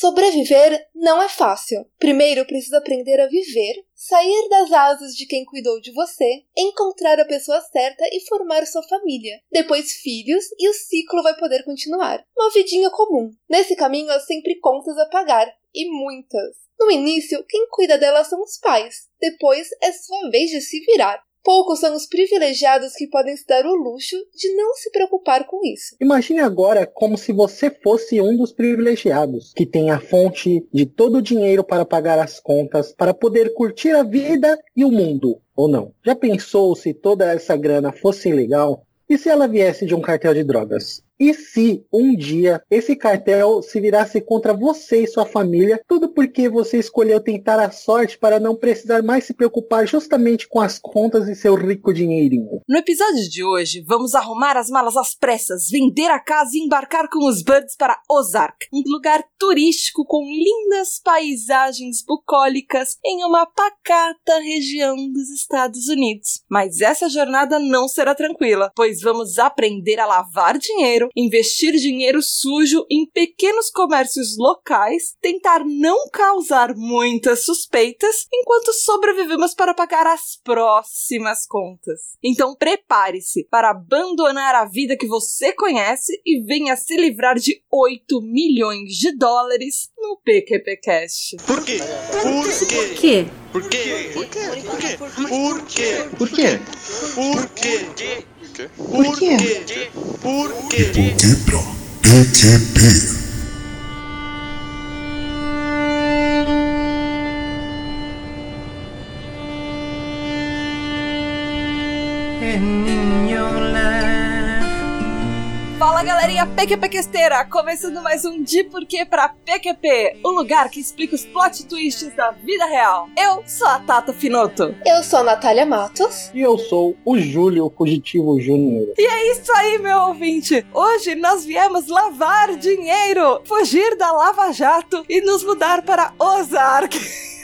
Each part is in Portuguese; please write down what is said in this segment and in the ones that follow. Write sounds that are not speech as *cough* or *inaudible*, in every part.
Sobreviver não é fácil. Primeiro precisa aprender a viver, sair das asas de quem cuidou de você, encontrar a pessoa certa e formar sua família. Depois filhos e o ciclo vai poder continuar. Uma vidinha comum. Nesse caminho há sempre contas a pagar, e muitas. No início, quem cuida delas são os pais. Depois é sua vez de se virar. Poucos são os privilegiados que podem se dar o luxo de não se preocupar com isso. Imagine agora como se você fosse um dos privilegiados, que tem a fonte de todo o dinheiro para pagar as contas, para poder curtir a vida e o mundo, ou não? Já pensou se toda essa grana fosse legal? E se ela viesse de um cartel de drogas? E se um dia esse cartel se virasse contra você e sua família, tudo porque você escolheu tentar a sorte para não precisar mais se preocupar justamente com as contas e seu rico dinheirinho? No episódio de hoje, vamos arrumar as malas às pressas, vender a casa e embarcar com os Birds para Ozark, um lugar turístico com lindas paisagens bucólicas em uma pacata região dos Estados Unidos. Mas essa jornada não será tranquila, pois vamos aprender a lavar dinheiro investir dinheiro sujo em pequenos comércios locais, tentar não causar muitas suspeitas enquanto sobrevivemos para pagar as próximas contas. Então prepare-se para abandonar a vida que você conhece e venha se livrar de 8 milhões de dólares no PQPcast. Por quê? Por quê? Por quê? Por quê? Por quê? Por quê? Por quê? Por quê? quê? Por quê? quê? Por quê? Por quê? Por quê? Por quê? Por quê? Por quê? Fala galerinha PQPquesteira, começando mais um De Porquê pra PQP, o lugar que explica os plot twists da vida real. Eu sou a Tata Finoto. Eu sou a Natália Matos. E eu sou o Júlio o Fugitivo Júnior. E é isso aí, meu ouvinte. Hoje nós viemos lavar dinheiro, fugir da Lava Jato e nos mudar para Ozark. *laughs*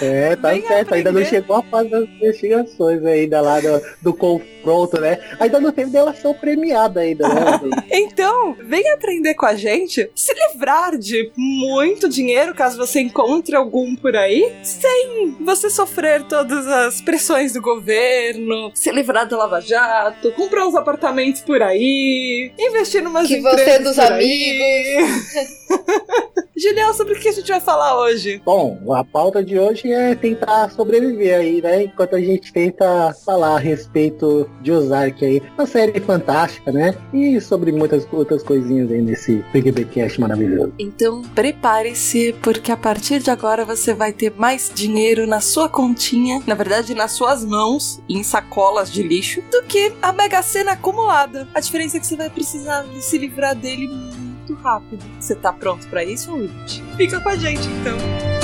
É, tá Vem certo. Ainda não chegou a fase das investigações ainda lá do, do confronto, né? Ainda não teve delação premiada ainda, né? *laughs* Então, vem aprender com a gente, se livrar de muito dinheiro caso você encontre algum por aí, sem você sofrer todas as pressões do governo, se livrar da Lava Jato, comprar uns apartamentos por aí, investir numas Que você empresas dos aí. *laughs* Julião, sobre o que a gente vai falar hoje? Bom, a pauta de hoje é tentar sobreviver aí, né? Enquanto a gente tenta falar a respeito de Ozark aí. Uma série fantástica, né? E sobre muitas outras coisinhas aí nesse PGBcast maravilhoso. Então, prepare-se, porque a partir de agora você vai ter mais dinheiro na sua continha, na verdade, nas suas mãos, em sacolas de lixo, do que a Mega Sena acumulada. A diferença é que você vai precisar se livrar dele muito rápido. Você tá pronto pra isso, ouvinte? Fica com a gente, então.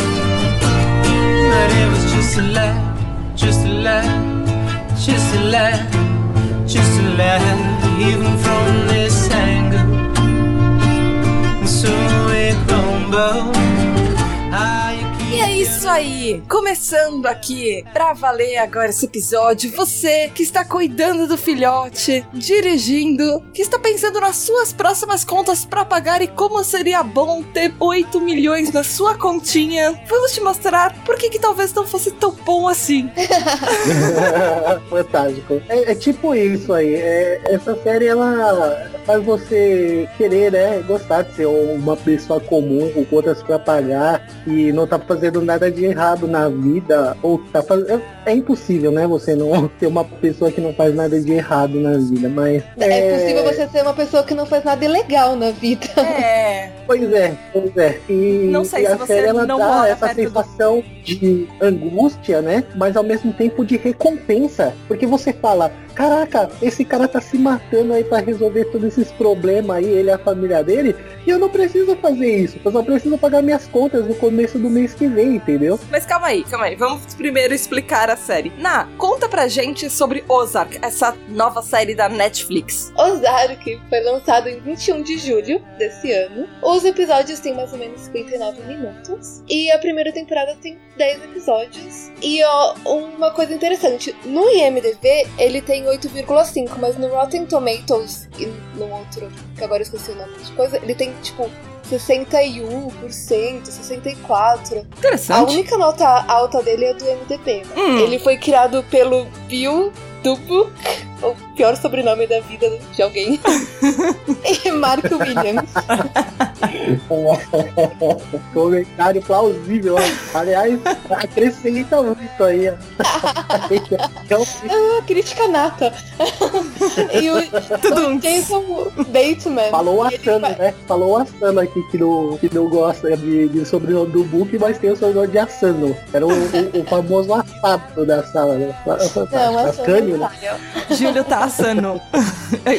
But it was just a laugh, just a laugh, just a laugh, just a laugh, even from this angle. And so it crumbled. You E é isso aí! Começando aqui pra valer agora esse episódio. Você que está cuidando do filhote, dirigindo, que está pensando nas suas próximas contas pra pagar e como seria bom ter 8 milhões na sua continha. Vamos te mostrar por que, que talvez não fosse tão bom assim. *laughs* Fantástico. É, é tipo isso aí. é- essa série ela faz você querer, né? Gostar de ser uma pessoa comum com contas pra pagar e não tá fazendo nada de errado na vida. Ou tá fazendo. É impossível, né? Você não *laughs* ter uma pessoa que não faz nada de errado na vida. Mas. É possível você ser uma pessoa que não faz nada ilegal na vida. É. Pois é, pois é. E, Não sei e se a você série ela não dá mora essa perto do- sensação de angústia, né? Mas ao mesmo tempo de recompensa. Porque você fala, caraca, esse cara tá se matando aí pra resolver todos esses problemas aí, ele e a família dele, e eu não preciso fazer isso. Eu só preciso pagar minhas contas no começo do mês que vem, entendeu? Mas calma aí, calma aí. Vamos primeiro explicar a série. Na, conta pra gente sobre Ozark, essa nova série da Netflix. Ozark foi lançado em 21 de julho desse ano. Os episódios têm mais ou menos 59 minutos. E a primeira temporada tem 10 episódios. E ó, uma coisa interessante: no IMDb ele tem 8,5, mas no Rotten Tomatoes e no outro, que agora eu esqueci o nome de coisa, ele tem tipo 61%, 64%. A Interessante. única nota alta dele é do MDB. né? Hum. Ele foi criado pelo Bill Dubuc, o pior sobrenome da vida de alguém. *laughs* e Mark Williams. Comentário plausível. Aliás, acrescenta muito aí. Então, *laughs* Ah, crítica nata. *laughs* e o, Jason Bateman. falou ele Asano, fa- né? Falou o Asano aqui que não, que não gosta de, de sobrenome do Book, mas tem o sobrenome de Asano. Era o, o- o famoso assado da sala, né? Não, Ascânio, né? Asano Júlio tá assando.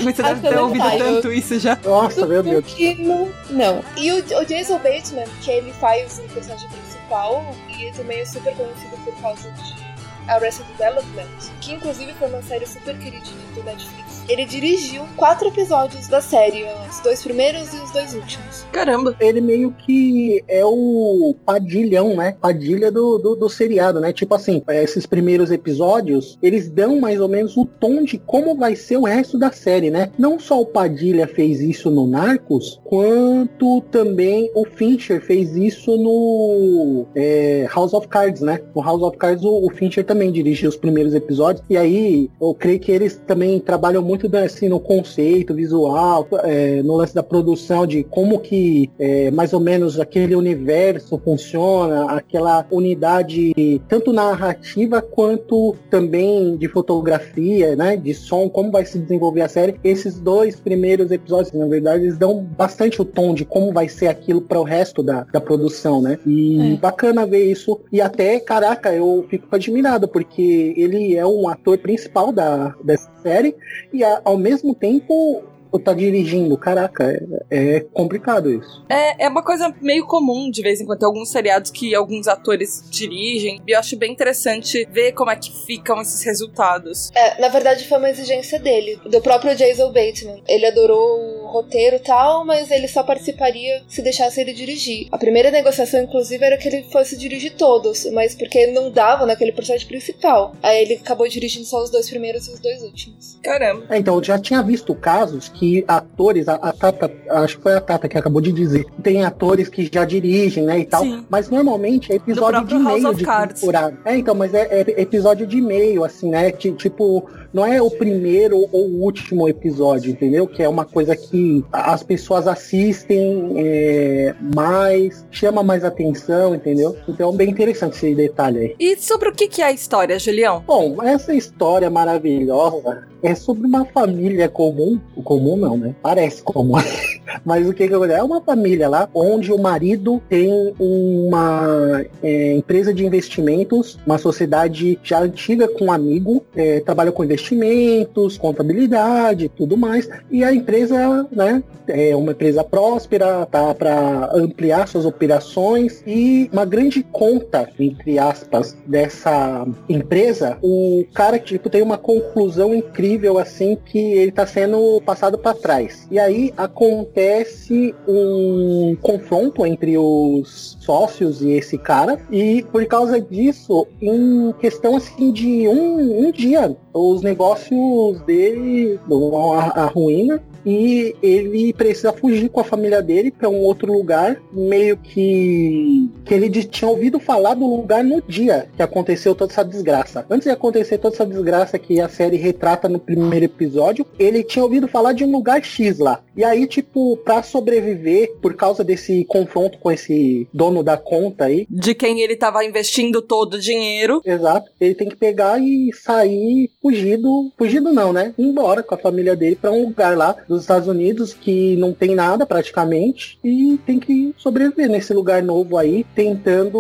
Você deve ter ouvido eu- tanto isso já. Nossa, meu Deus. Não, não. E o, o Jason Bateman, que ele faz o personagem principal, e ele também é super conhecido por causa de Arrested Development, que inclusive foi uma série super queridinha do Netflix. Ele dirigiu quatro episódios da série, os dois primeiros e os dois últimos. Caramba. Ele meio que é o padilhão, né? Padilha do, do, do seriado, né? Tipo assim, esses primeiros episódios, eles dão mais ou menos o tom de como vai ser o resto da série, né? Não só o Padilha fez isso no Narcos, quanto também o Fincher fez isso no é, House of Cards, né? No House of Cards o, o Fincher também dirigiu os primeiros episódios. E aí, eu creio que eles também trabalham muito assim, no conceito visual, é, no lance da produção, de como que é, mais ou menos aquele universo funciona, aquela unidade tanto narrativa quanto também de fotografia, né? De som, como vai se desenvolver a série. Esses dois primeiros episódios, na verdade, eles dão bastante o tom de como vai ser aquilo para o resto da, da produção, né? E É. bacana ver isso. E até, caraca, eu fico admirado, porque ele é um ator principal da, dessa série e ao mesmo tempo tá dirigindo. Caraca, é, é complicado isso. É, é uma coisa meio comum de vez em quando. Tem alguns seriados que alguns atores dirigem. E eu acho bem interessante ver como é que ficam esses resultados. É, na verdade foi uma exigência dele, do próprio Jason Bateman. Ele adorou o roteiro e tal, mas ele só participaria se deixasse ele dirigir. A primeira negociação, inclusive, era que ele fosse dirigir todos, mas porque não dava naquele processo principal. Aí ele acabou dirigindo só os dois primeiros e os dois últimos. Caramba. É, então, eu já tinha visto casos que atores, a, a Tata, acho que foi a Tata que acabou de dizer, tem atores que já dirigem, né, e tal, Sim. mas normalmente é episódio de House meio de Cards. temporada. É, então, mas é, é episódio de meio, assim, né, ti- tipo, não é o primeiro ou o último episódio, entendeu? Que é uma coisa que as pessoas assistem é, mais, chama mais atenção, entendeu? Então, bem interessante esse detalhe aí. E sobre o que que é a história, Julião? Bom, essa história maravilhosa é sobre uma família comum. Comum não, né? Parece comum. *laughs* Mas o que que acontece? É uma família lá onde o marido tem uma é, empresa de investimentos, uma sociedade já antiga com um amigo, é, trabalha com investimentos, contabilidade, tudo mais. E a empresa, né, é uma empresa próspera, tá para ampliar suas operações e uma grande conta, entre aspas, dessa empresa, o cara tipo tem uma conclusão incrível assim que ele tá sendo passado para trás. E aí acontece um confronto entre os sócios e esse cara e por causa disso, em questão assim de um, um dia, os negócios dele vão à ruína e ele precisa fugir com a família dele para um outro lugar, meio que que ele tinha ouvido falar do lugar no dia que aconteceu toda essa desgraça. Antes de acontecer toda essa desgraça que a série retrata no primeiro episódio, ele tinha ouvido falar de um lugar X lá. E aí, tipo, para sobreviver por causa desse confronto com esse dono da conta aí, De quem ele tava investindo todo o dinheiro. Exato. Ele tem que pegar e sair fugido. Fugido não, né? Ir embora com a família dele pra um lugar lá dos Estados Unidos que não tem nada praticamente e tem que sobreviver nesse lugar novo aí, tentando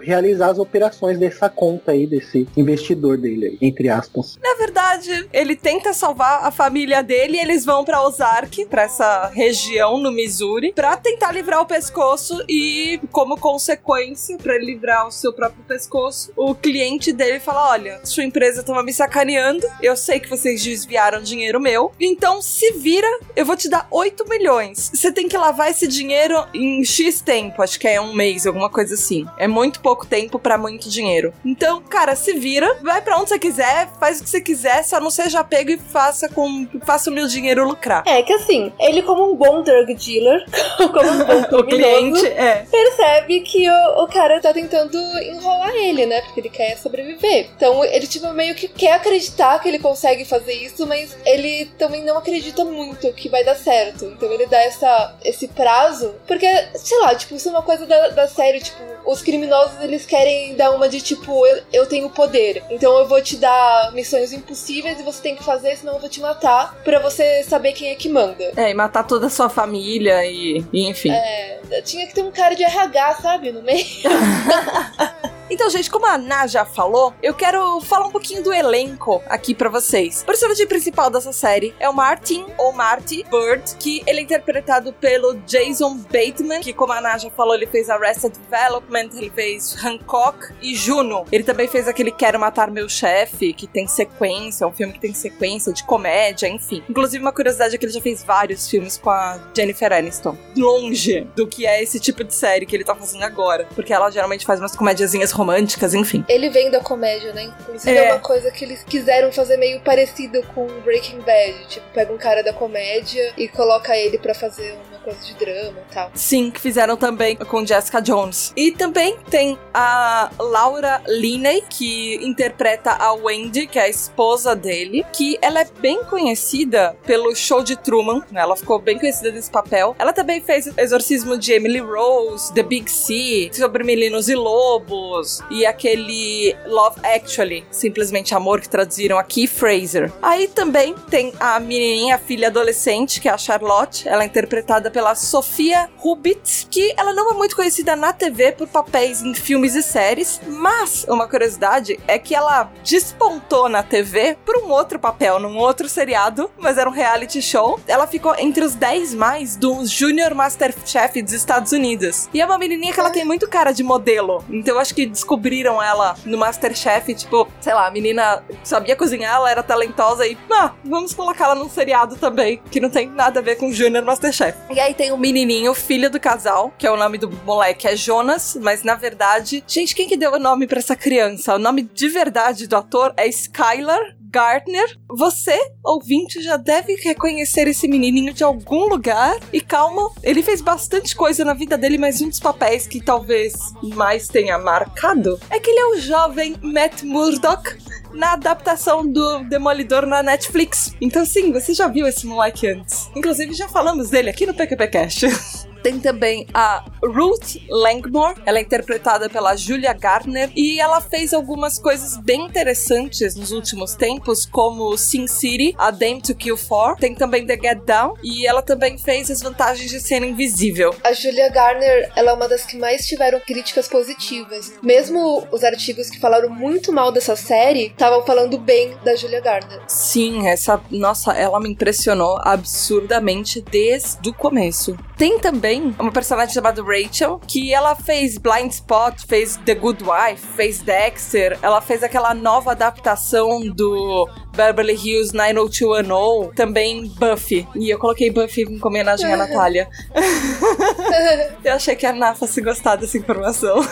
realizar as operações dessa conta aí, desse investidor dele entre aspas. Na verdade, ele tenta salvar a família dele e eles vão pra Ozark, pra essa região no Missouri, pra tentar livrar o pescoço e, como consequência, ele livrar o seu próprio pescoço, o cliente dele fala: Olha, sua empresa tava me sacaneando, eu sei que vocês desviaram dinheiro meu, então se vira, eu vou te dar 8 milhões. Você tem que lavar esse dinheiro em X tempo, acho que é um mês alguma coisa assim. É muito pouco tempo pra muito dinheiro. Então, cara, se vira, vai pra onde você quiser, faz o que você quiser, só não seja pego e faça com faça o meu dinheiro lucrar. É que assim, ele como um bom drug dealer, *laughs* como um bom *laughs* O cliente é. percebe que o, o cara tá tentando enrolar ele, né? Porque ele quer sobreviver. Então ele, tipo, meio que quer acreditar que ele consegue fazer isso, mas ele também não acredita muito que vai dar certo. Então ele dá essa, esse prazo. Porque, sei lá, tipo, isso é uma coisa da, da série, tipo, os criminosos eles querem dar uma de tipo, eu, eu tenho poder. Então eu vou te dar missões impossíveis e você tem que fazer, senão eu vou te matar pra você saber quem é que manda. É, e matar toda a sua família e, e enfim. É, tinha que ter um cara de RH, sabe, no meio. *laughs* Então, gente, como a Ana já falou, eu quero falar um pouquinho do elenco aqui pra vocês. O personagem principal dessa série é o Martin, ou Marty Bird, que ele é interpretado pelo Jason Bateman, que como a Ana já falou, ele fez Arrested Development, ele fez Hancock e Juno. Ele também fez aquele Quero Matar Meu Chefe, que tem sequência, é um filme que tem sequência de comédia, enfim. Inclusive, uma curiosidade é que ele já fez vários filmes com a Jennifer Aniston. Longe do que é esse tipo de série que ele tá fazendo agora. Porque ela geralmente faz umas comédiazinhas românticas, enfim. Ele vem da comédia, né? Inclusive É. é. uma coisa que eles quiseram fazer meio parecido com Breaking Bad. Tipo, pega um cara da comédia e coloca ele pra fazer uma coisa de drama e tal. Sim, que fizeram também com Jessica Jones. E também tem a Laura Linney, que interpreta a Wendy, que é a esposa dele, que ela é bem conhecida pelo show de Truman, né? Ela ficou bem conhecida nesse papel. Ela também fez Exorcismo de Emily Rose, The Big Sea, Sobre Meninos e Lobos, e aquele Love Actually, Simplesmente Amor, que traduziram aqui, Fraser. Aí também tem a menininha, a filha adolescente, que é a Charlotte. Ela é interpretada pela Sofia Rubitz, que ela não é muito conhecida na TV por papéis em filmes e séries, mas uma curiosidade é que ela despontou na TV por um outro papel, num outro seriado, mas era um reality show. Ela ficou entre os 10 mais do Junior Masterchef dos Estados Unidos. E é uma menininha que ela tem muito cara de modelo. Então eu acho que descobriram ela no Masterchef, tipo, sei lá, a menina sabia cozinhar, ela era talentosa e, ah, vamos colocá-la num seriado também, que não tem nada a ver com Junior Masterchef. E aí tem o menininho, filho do casal, que é o nome do moleque, é Jonas, mas na verdade, gente, quem que deu o nome pra essa criança? O nome de verdade do ator é Skylar Gardner. Você, ouvinte, já deve reconhecer esse menininho de algum lugar. E calma, ele fez bastante coisa na vida dele, mas um dos papéis que talvez mais tenha marcado é que ele é o jovem Matt Murdock na adaptação do Demolidor na Netflix. Então, sim, você já viu esse moleque antes. Inclusive, já falamos dele aqui no PQPcast. *laughs* Tem também a Ruth Langmore, ela é interpretada pela Julia Gardner e ela fez algumas coisas bem interessantes nos últimos tempos, como Sin City, A Dame to Kill For, tem também The Get Down e ela também fez As Vantagens de Ser Invisível. A Julia Garner, ela é uma das que mais tiveram críticas positivas. Mesmo os artigos que falaram muito mal dessa série, estavam falando bem da Julia Garner. Sim, essa, nossa, ela me impressionou absurdamente desde o começo. Tem também uma personagem chamada Rachel, que ela fez Blind Spot, fez The Good Wife, fez Dexter, ela fez aquela nova adaptação do Beverly Hills 90210, também Buffy. E eu coloquei Buffy em homenagem à Natália. *laughs* eu achei que a Ana fosse gostar dessa informação. *laughs*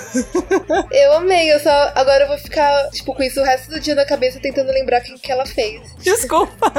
Eu amei, eu só. Agora eu vou ficar, tipo, com isso o resto do dia na cabeça tentando lembrar quem que ela fez. Desculpa.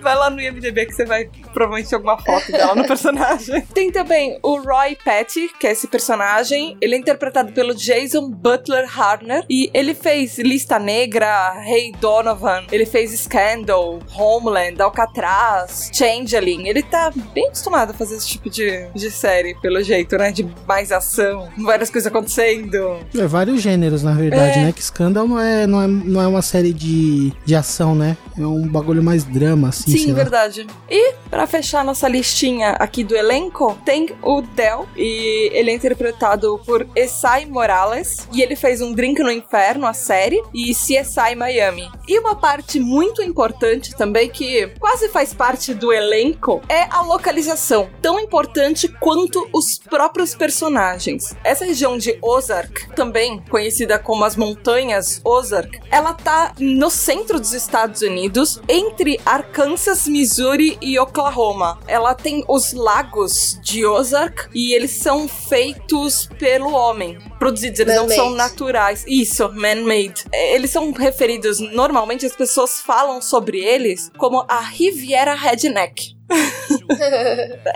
Vai lá no IMDB que você vai provavelmente alguma foto dela no personagem. *laughs* Tem também o Roy Patty, que é esse personagem. Ele é interpretado pelo Jason Butler Harner. E ele fez Lista Negra, Hey Donovan. Ele fez Scandal, Homeland, Alcatraz, Changeling. Ele tá bem acostumado a fazer esse tipo de, de série, pelo jeito, né? De mais ação, várias coisas acontecendo. É vários gêneros, na verdade, É. né? Que Scandal não é, não é, não é uma série de, de ação, né? É um bagulho mais drama, assim, Sim, sei lá. verdade. E, pra fechar nossa listinha aqui do elenco, tem o Del, e ele é interpretado por Esai Morales, e ele fez Um Drink no Inferno, a série, e CSI Miami. E uma parte muito importante também, que quase faz parte do elenco, é a localização, tão importante quanto os próprios personagens. Essa região de Ozark, também conhecida como as Montanhas Ozark, ela tá no centro dos Estados Unidos, entre Arkansas Kansas, Missouri e Oklahoma. Ela tem os lagos de Ozark e eles são feitos pelo homem. Produzidos, eles não são naturais. Isso, man-made. É, Eles são referidos, normalmente as pessoas falam sobre eles como a Riviera Redneck.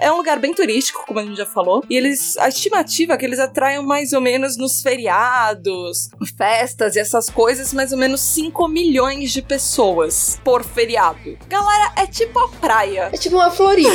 É um lugar bem turístico, como a gente já falou. E eles. A estimativa é que eles atraiam mais ou menos nos feriados, festas e essas coisas, mais ou menos 5 milhões de pessoas por feriado. Galera, é tipo a praia. É tipo uma Floripa.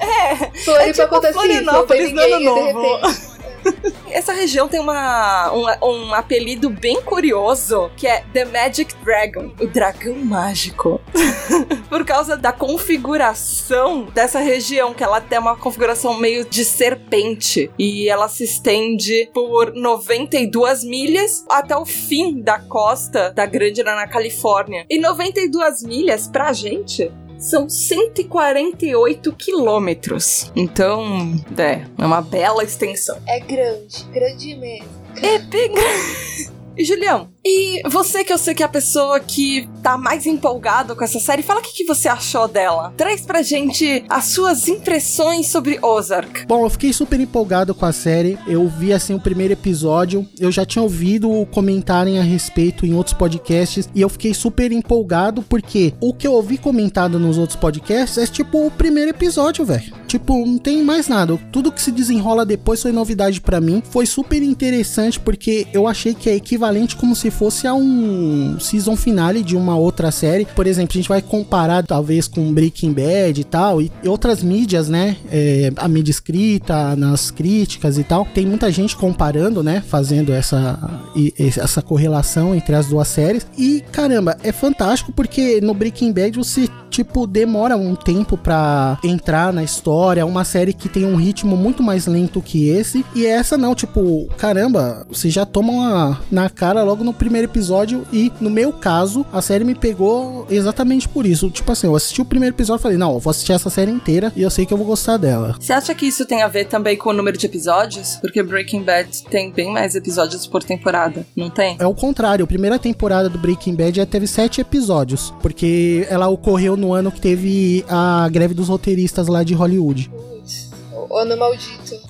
É. Floripa É tipo acontece isso, não Florianópolis no ano ninguém, de novo. *laughs* Essa região tem uma, um, um apelido bem curioso, que é The Magic Dragon, o dragão mágico. *laughs* Por causa da configuração dessa região, que ela tem uma configuração meio de serpente. E ela se estende por 92 milhas até o fim da costa da Grande na Califórnia. E 92 milhas, pra gente, são 148 quilômetros. Então, é, é uma bela extensão. É grande, grande mesmo. É bem E Julião, e você que eu sei que é a pessoa que tá mais empolgado com essa série, fala o que, que você achou dela. Traz pra gente as suas impressões sobre Ozark. Bom, eu fiquei super empolgado com a série. Eu vi assim o primeiro episódio. Eu já tinha ouvido comentarem a respeito em outros podcasts e eu fiquei super empolgado porque o que eu ouvi comentado nos outros podcasts é tipo o primeiro episódio, velho. Tipo, não tem mais nada. Tudo que se desenrola depois foi novidade pra mim. Foi super interessante porque eu achei que é equivalente como se fosse a um season finale de uma outra série. Por exemplo, a gente vai comparar talvez com Breaking Bad e tal, e outras mídias, né? É, a mídia escrita, nas críticas e tal. Tem muita gente comparando, né? Fazendo essa, essa correlação entre as duas séries. E caramba, é fantástico porque no Breaking Bad você tipo, demora um tempo pra entrar na história. É uma série que tem um ritmo muito mais lento que esse. E essa não, tipo, caramba, você já toma uma na cara logo no primeiro episódio. E no meu caso, a série me pegou exatamente por isso. Tipo assim, eu assisti o primeiro episódio e falei, não, eu vou assistir essa série inteira e eu sei que eu vou gostar dela. Você acha que isso tem a ver também com o número de episódios? Porque Breaking Bad tem bem mais episódios por temporada, não tem? É o contrário, a primeira temporada do Breaking Bad já teve sete episódios, porque ela ocorreu no ano que teve a greve dos roteiristas lá de Hollywood. Ano maldito.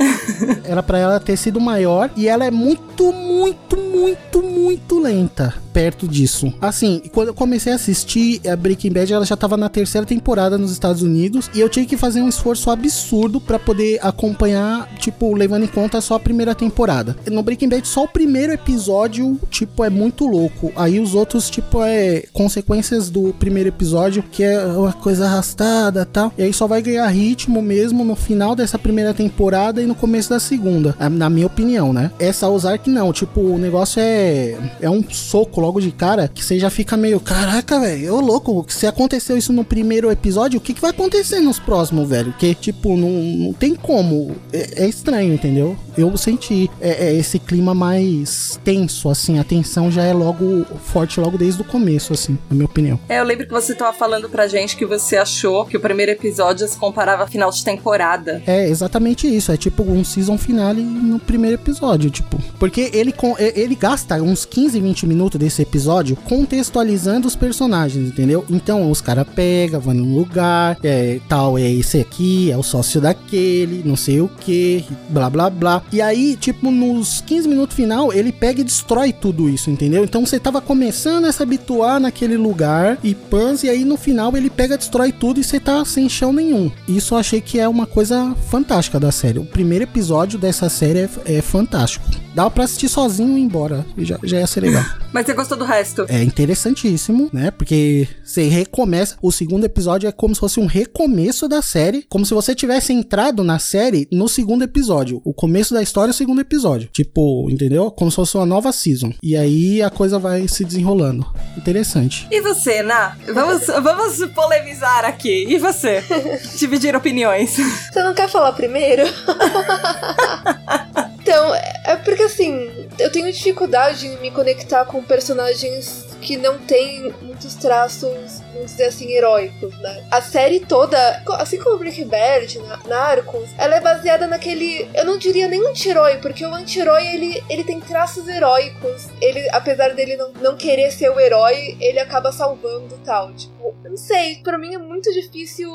Era pra ela ter sido maior e ela é muito, muito, muito, muito lenta perto disso. Assim, quando eu comecei a assistir a Breaking Bad, ela já tava na terceira temporada nos Estados Unidos e eu tive que fazer um esforço absurdo pra poder acompanhar, tipo, levando em conta só a primeira temporada. No Breaking Bad, só o primeiro episódio, tipo, é muito louco. Aí os outros, tipo, é consequências do primeiro episódio, que é uma coisa arrastada tal. E aí só vai ganhar ritmo mesmo no final dessa primeira temporada e no começo da segunda, na minha opinião, né? Essa Ozark não, tipo, o negócio é é um soco logo de cara que você já fica meio, caraca, velho, ô louco, se aconteceu isso no primeiro episódio, o que, que vai acontecer nos próximos, velho? Que, tipo, não, não tem como. É, é estranho, entendeu? Eu senti é, é, esse clima mais tenso, assim, a tensão já é logo forte logo desde o começo, assim, na minha opinião. É, eu lembro que você tava falando pra gente que você achou que o primeiro episódio se comparava a final de temporada. É exatamente isso, é tipo um season finale no primeiro episódio, tipo. Porque ele, e- ele gasta uns 15, 20 minutos desse episódio contextualizando os personagens, entendeu? Então os caras pegam, vão num lugar, é tal, é esse aqui, é o sócio daquele, não sei o que, blá blá blá. E aí, tipo, nos 15 minutos final, ele pega e destrói tudo isso, entendeu? Então você tava começando a se habituar naquele lugar e pans, e aí no final ele pega, destrói tudo e você tá sem chão nenhum. Isso eu achei que é uma coisa fantástica da série. O primeiro episódio dessa série é, é fantástico. Dá pra assistir sozinho e ir embora. Já, já ia ser legal. Mas você gostou do resto? É interessantíssimo, né? Porque você recomeça. O segundo episódio é como se fosse um recomeço da série. Como se você tivesse entrado na série no segundo episódio. O começo da história é o segundo episódio. Tipo, entendeu? Como se fosse uma nova season. E aí a coisa vai se desenrolando. Interessante. E você, Ná? Vamos, vamos polemizar aqui. E você? *laughs* Dividir opiniões. Você não quer falar primeiro? *laughs* então, é porque assim, eu tenho dificuldade em me conectar com personagens que não tem muitos traços, vamos dizer assim, heróicos, né? A série toda, assim como Breaking Bad, Narcos, ela é baseada naquele, eu não diria nem anti-herói, porque o anti-herói ele, ele tem traços heróicos. Ele, apesar dele não, não querer ser o herói, ele acaba salvando tal. Tipo, não sei, para mim é muito difícil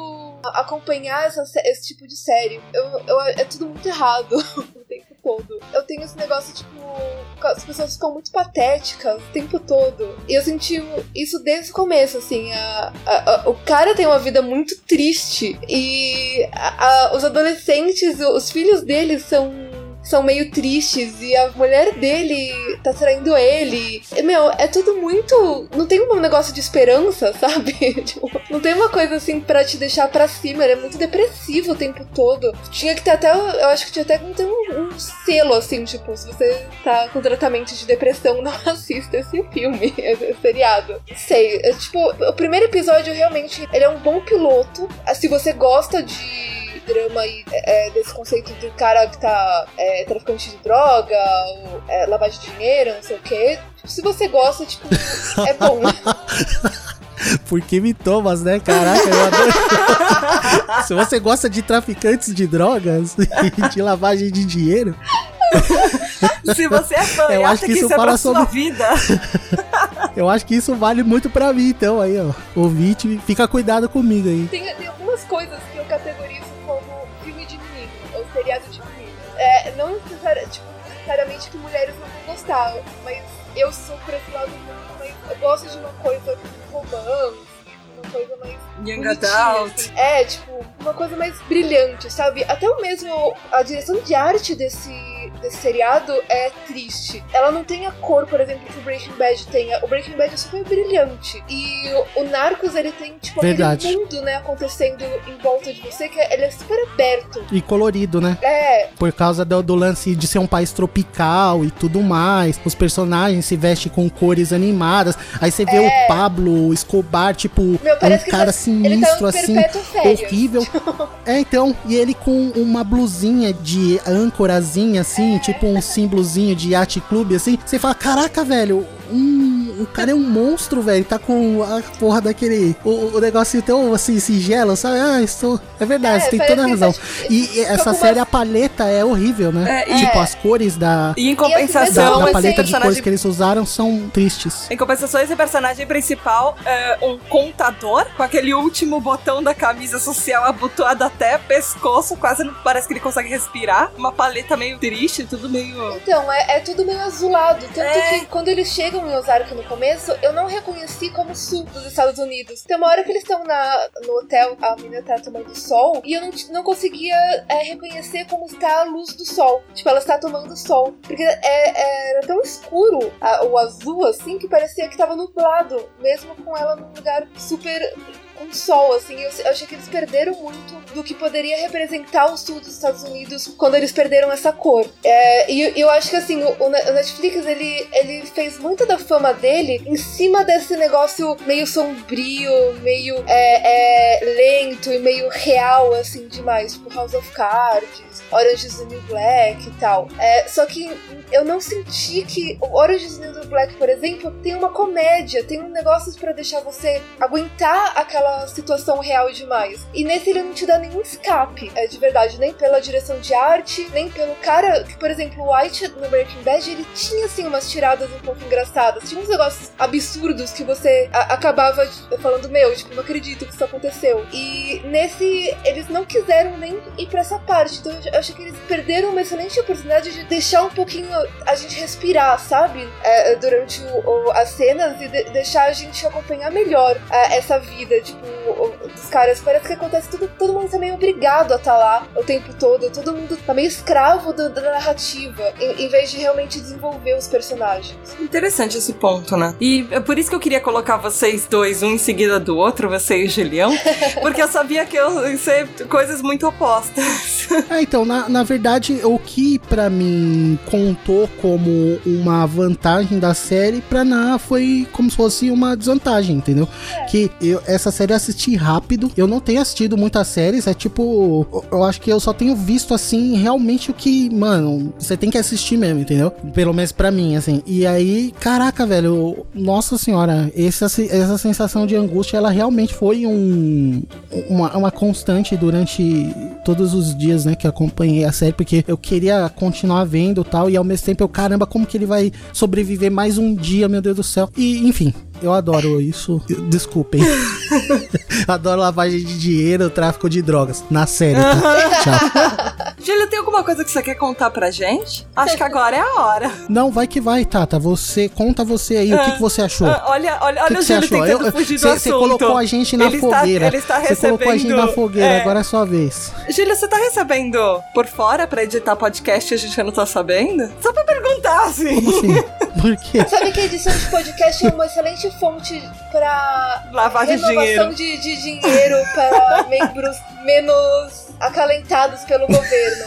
acompanhar essa, esse tipo de série. Eu, eu, é tudo muito errado *laughs* todo. Eu tenho esse negócio, tipo, as pessoas ficam muito patéticas o tempo todo. E eu senti isso desde o começo, assim. A, a, a, o cara tem uma vida muito triste e os adolescentes, os filhos dele são são meio tristes e a mulher dele tá traindo ele. E, meu, é tudo muito. Não tem um negócio de esperança, *laughs* sabe? tipo, não tem uma coisa assim para te deixar para cima. Ele é muito depressivo o tempo todo. Tinha que ter até. Eu acho que tinha até que ter um, um selo, assim, tipo, se você tá com tratamento de depressão, *laughs* não assista esse filme, *laughs* esse seriado. Sei, é, tipo, o primeiro episódio realmente ele é um bom piloto. Se você gosta de drama aí é, é, desse conceito do cara que tá é, traficante de droga, ou é, lavagem de dinheiro, não sei o quê. Tipo, se você gosta, tipo, é bom. *laughs* Porque me tomas, né? Caraca, eu adoro. *laughs* Se você gosta de traficantes de drogas e de lavagem de dinheiro. *laughs* Se você é fã, eu acho que, isso, isso é fala sobre vida. eu acho que isso vale muito pra mim, então aí, ó. Ouvinte, fica cuidado comigo aí. Tem, tem algumas coisas que eu categorizo É, não tipo, necessariamente que mulheres não vão gostar, mas eu sou por esse lado muito, mas eu gosto de uma coisa uma coisa mais. Young adult. Assim. É, tipo, uma coisa mais brilhante, sabe? Até o mesmo. A direção de arte desse desse seriado é triste. Ela não tem a cor, por exemplo, que o Breaking Bad tem. O Breaking Bad é super brilhante. E o, Narcos, ele tem, tipo, Verdade. aquele mundo, né, acontecendo em volta de você, que ele é super aberto. E colorido, né? É. Por causa do, do lance de ser um país tropical e tudo mais. Os personagens se vestem com cores animadas. Aí você vê é. o Pablo Escobar, tipo, Meu, é um cara tá, sinistro, tá assim, horrível. *laughs* é, então, e ele com uma blusinha de âncorazinha, assim, assim, tipo um símbolozinho de yacht club, assim, você fala, caraca, velho, um, o cara é um monstro, velho. Tá com a porra daquele. O, o negócio tão assim, singelo, sabe? Ah, isso. É verdade, é, você tem toda a razão. E, essa série, a paleta é horrível, né? É, tipo, é. as cores da. E em compensação, da, da paleta de cores que eles usaram são tristes. Em compensação, esse personagem principal é um contador com aquele último botão da camisa social abotoado até pescoço, quase não parece que ele consegue respirar. Uma paleta meio triste, tudo meio. Então, é, é tudo meio azulado. Tanto é. que quando eles chegam chegam em Ozark no começo, eu não reconheci como sul dos Estados Unidos. Tem uma hora que eles estão no hotel, a menina tá tomando sol, e eu não, não conseguia é, reconhecer como está a luz do sol. Tipo, ela está tomando sol. Porque é, é, era tão escuro a, o azul, assim, que parecia que estava nublado, mesmo com ela num lugar super com sol, assim. Eu, eu, achei que eles perderam muito do que poderia representar o sul dos Estados Unidos quando eles perderam essa cor. É, e eu acho que, assim, o, o, Netflix, ele, ele fez muito da fama dele em cima desse negócio meio sombrio, meio é, é, lento e meio real, assim, demais. Tipo House of Cards, Orange is the New Black e tal. É, só que eu não senti que Orange is the New Black, por exemplo, tem uma comédia, tem um negócio para deixar você aguentar aquela aquela situação real demais. E nesse ele não te dá nenhum escape, é de verdade, nem pela direção de arte, nem pelo cara que, por exemplo, o White no Breaking Bad, ele tinha assim umas tiradas um pouco engraçadas, tinha uns negócios absurdos que você acabava falando, meu, tipo, não acredito que isso aconteceu. E nesse, eles não quiseram nem ir pra essa parte, então eu acho que eles perderam uma excelente oportunidade de deixar um pouquinho a gente respirar, sabe? É, durante o, o, as cenas e de, deixar a gente acompanhar melhor é, essa vida, tipo, dos caras, parece que acontece tudo, todo mundo tá meio obrigado a estar tá lá o tempo todo, todo mundo tá meio escravo do, da narrativa, em, em, vez de realmente desenvolver os personagens. Interessante esse ponto, né? E é por isso que eu queria colocar vocês dois, um em seguida do outro, você e o Julião, *laughs* porque eu sabia que eu ia ser coisas muito opostas. é, *laughs* então, na, na verdade, o que para mim contou como uma vantagem da série, pra Ná foi como se fosse uma desvantagem, entendeu? É. Que eu, essa série quero assistir rápido. Eu não tenho assistido muitas séries, é tipo. Eu acho que eu só tenho visto assim realmente o que, mano, você tem que assistir mesmo, entendeu? Pelo menos pra mim, assim. E aí, caraca, velho, nossa senhora, essa, essa sensação de angústia, ela realmente foi um, uma, uma constante durante todos os dias, né, que eu acompanhei a série, porque eu queria continuar vendo tal, e ao mesmo tempo eu, caramba, como que ele vai sobreviver mais um dia, meu Deus do céu. E, enfim, eu adoro isso. Desculpem. *laughs* adoro lavagem de dinheiro, tráfico de drogas. Na série, tá? *laughs* Tchau. Júlia, tem alguma coisa que você quer contar pra gente? Acho que agora é a hora. Não, vai que vai, Tata. Você conta você aí, o que, que você achou? Ah, olha, olha, O que olha que o você Júlio achou? tentando Eu- fugir do Você assunto. você colocou a gente na Ele está- fogueira. ele está Você colocou a gente na recebendo- fogueira, é. agora é a sua vez. Júlia, você tá recebendo por fora pra editar podcast e a gente não tá sabendo? Só pra perguntar, assim. Como assim? *laughs* Por quê? Sabe que a edição de podcast é uma excelente fonte pra Lavagem de renovação dinheiro. de, de dinheiro para membros menos acalentados pelo governo.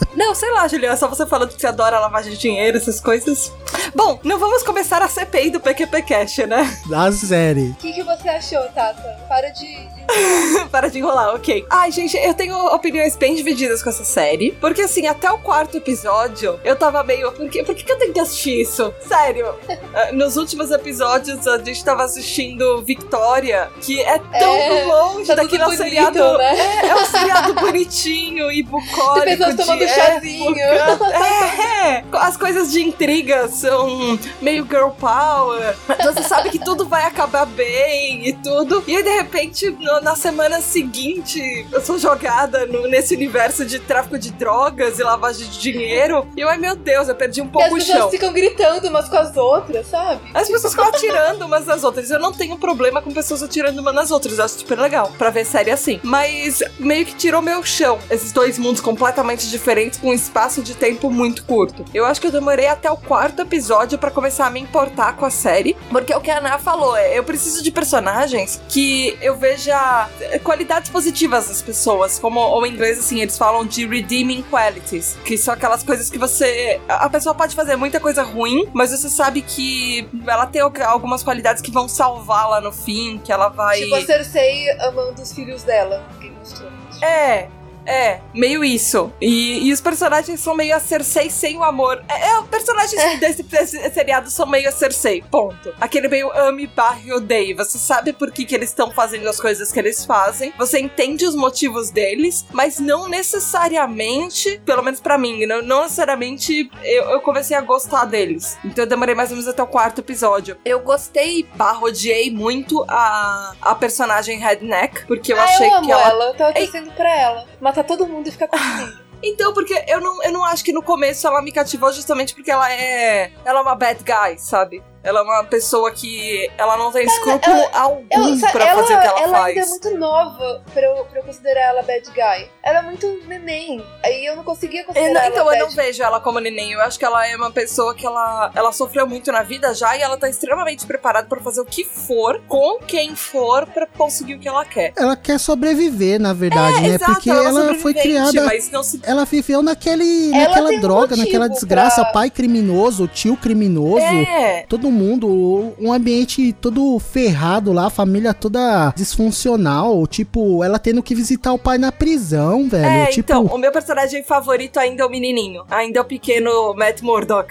*laughs* Não, sei lá, Juliana, só você falando que você adora lavagem de dinheiro, essas coisas. Bom, não vamos começar a CPI do PQP Cash, né? Da série. O que, que você achou, Tata? Para de. de- *laughs* Para de enrolar, ok. Ai, gente, eu tenho opiniões bem divididas com essa série. Porque, assim, até o quarto episódio, eu tava meio. Por que, por que que eu tenho que assistir isso? Sério. *laughs* Ah, Nos últimos episódios, a gente tava assistindo Victoria, que é tão É, longe tá daquele bonito, seriado. né? É, é um seriado bonitinho e *laughs* bucólico. Tem pessoas de tomando chazinho. É, é. As coisas de intriga são meio girl power. Você sabe que tudo vai acabar bem e tudo. E aí, de repente, no- na semana seguinte, eu sou jogada no- nesse universo de tráfico de drogas e lavagem de dinheiro. E eu, ai meu Deus, eu perdi um as pouco o pessoas chão. ficam gritando umas com as outras, sabe? As pessoas ficam atirando umas nas outras. Eu não tenho problema com pessoas atirando umas nas outras. Eu acho super legal pra ver série assim. Mas meio que tirou meu chão. Esses dois mundos completamente diferentes com um espaço de tempo muito curto. Eu acho que eu demorei até o quarto episódio pra começar a me importar com a série. Porque é o que a Ana falou, é, eu preciso de personagens que eu veja qualidades positivas nas pessoas. Como ou em inglês, assim, eles falam de redeeming qualities. Que são aquelas coisas que você. A pessoa pode fazer muita coisa ruim, mas você sabe que ela tem al- algumas qualidades que vão salvá-la no fim, que ela vai. Tipo a Cersei amando os filhos dela. Of Thrones. É. É, meio isso. E, e os personagens são meio a Cersei sem o amor. É, é os personagens desse, desse seriado são meio a Cersei, ponto. Aquele meio ame barre odeie. Você sabe por que, que eles estão fazendo as coisas que eles fazem. Você entende os motivos deles, mas não necessariamente, pelo menos pra mim, não, não necessariamente eu, eu comecei a gostar deles. Então eu demorei mais ou menos até o quarto episódio. Eu gostei, barra, odiei muito a, a personagem Redneck, porque eu ah, achei eu que ela. ela Eu tava torcendo pra ela. Matar todo mundo e ficar com ele. *laughs* Então, porque eu não, eu não acho que no começo ela me cativou justamente porque ela é. Ela é uma bad guy, sabe? Ela é uma pessoa que. Ela não tem escrúpulo algum Eu, sa- pra ela, fazer o que ela, ela faz. ainda é muito nova pra eu, pra eu considerar ela bad guy. Ela é muito neném. Aí eu não conseguia Eu considerar não- ela então, eu não vejo ela como neném. Eu acho que ela é uma pessoa que ela, ela sofreu muito na vida já e ela tá extremamente preparada pra fazer o que for, com quem for, pra conseguir o que ela quer. Ela quer sobreviver, na verdade, É, né? exato, Porque ela é ela foi criada. Mas não se. Ela viveu naquele, Ela naquela um droga, motivo naquela desgraça, pra- pai criminoso, tio criminoso. É. Todo mundo, um ambiente todo ferrado lá, a família toda disfuncional. Tipo, ela tendo que visitar o pai na prisão, velho. É, tipo, então, o meu personagem favorito ainda é o menininho. Ainda é o pequeno Matt Murdock.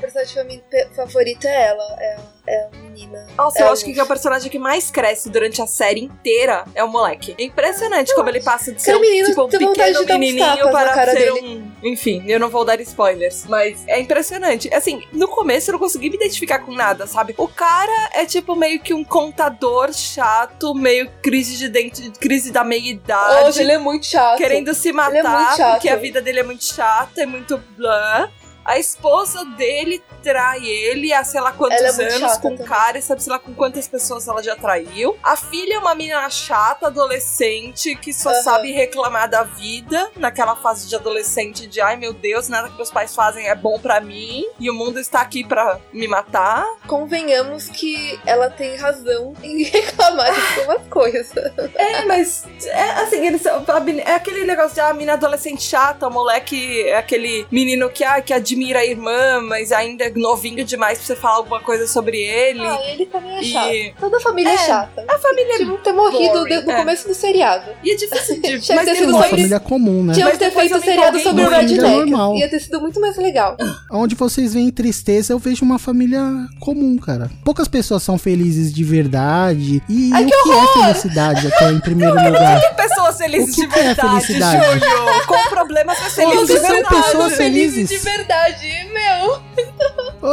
Personagem favorito é ela. É, é a menina. Nossa, É eu a acho que é o personagem que mais cresce durante a série inteira é o moleque. É impressionante como ele passa de ser um, menino tipo, um pequeno menininho para ser dele. um... Enfim, eu não vou dar spoilers, mas é impressionante. Assim, no começo eu não consegui me identificar com nada, sabe? O cara é tipo meio que um contador chato, meio crise de dente, crise da meia-idade. Hoje ele é muito chato. querendo se é matar chato. porque a vida dele é muito chata, é muito blá. A esposa dele trai ele há sei lá quantos é anos chata com um cara e sabe sei lá com quantas pessoas ela já traiu. A filha é uma menina chata, adolescente, que só Aham. sabe reclamar da vida naquela fase de adolescente de ai meu Deus, nada que meus pais fazem é bom pra mim e o mundo está aqui pra me matar. Convenhamos que ela tem razão em *laughs* reclamar de algumas coisas. É, mas é assim, eles é aquele negócio de ah, a mina adolescente chata, o moleque é aquele menino que, ah, que admira admira a irmã, mas ainda é novinho demais pra você falar alguma coisa sobre ele. Ah, ele também é E- chato. Toda família é, É, chata. a família é Tipo, ter morrido boring, no é. começo do seriado. E é difícil de. *laughs* Tinha que ter sido Uma Mas- família comum, né? Tinha Mas que ter feito eu um seriado sobre o Redneck. normal. Ia ter sido muito mais legal. Onde vocês veem tristeza, eu vejo uma família comum, cara. Poucas pessoas são felizes de verdade. E Ai, o que que é felicidade até em primeiro lugar? Tem pessoas felizes O que de que é verdade, felicidade? Júlio. Com problemas mas felizes de que são verdade. pessoas felizes. de verdade, meu.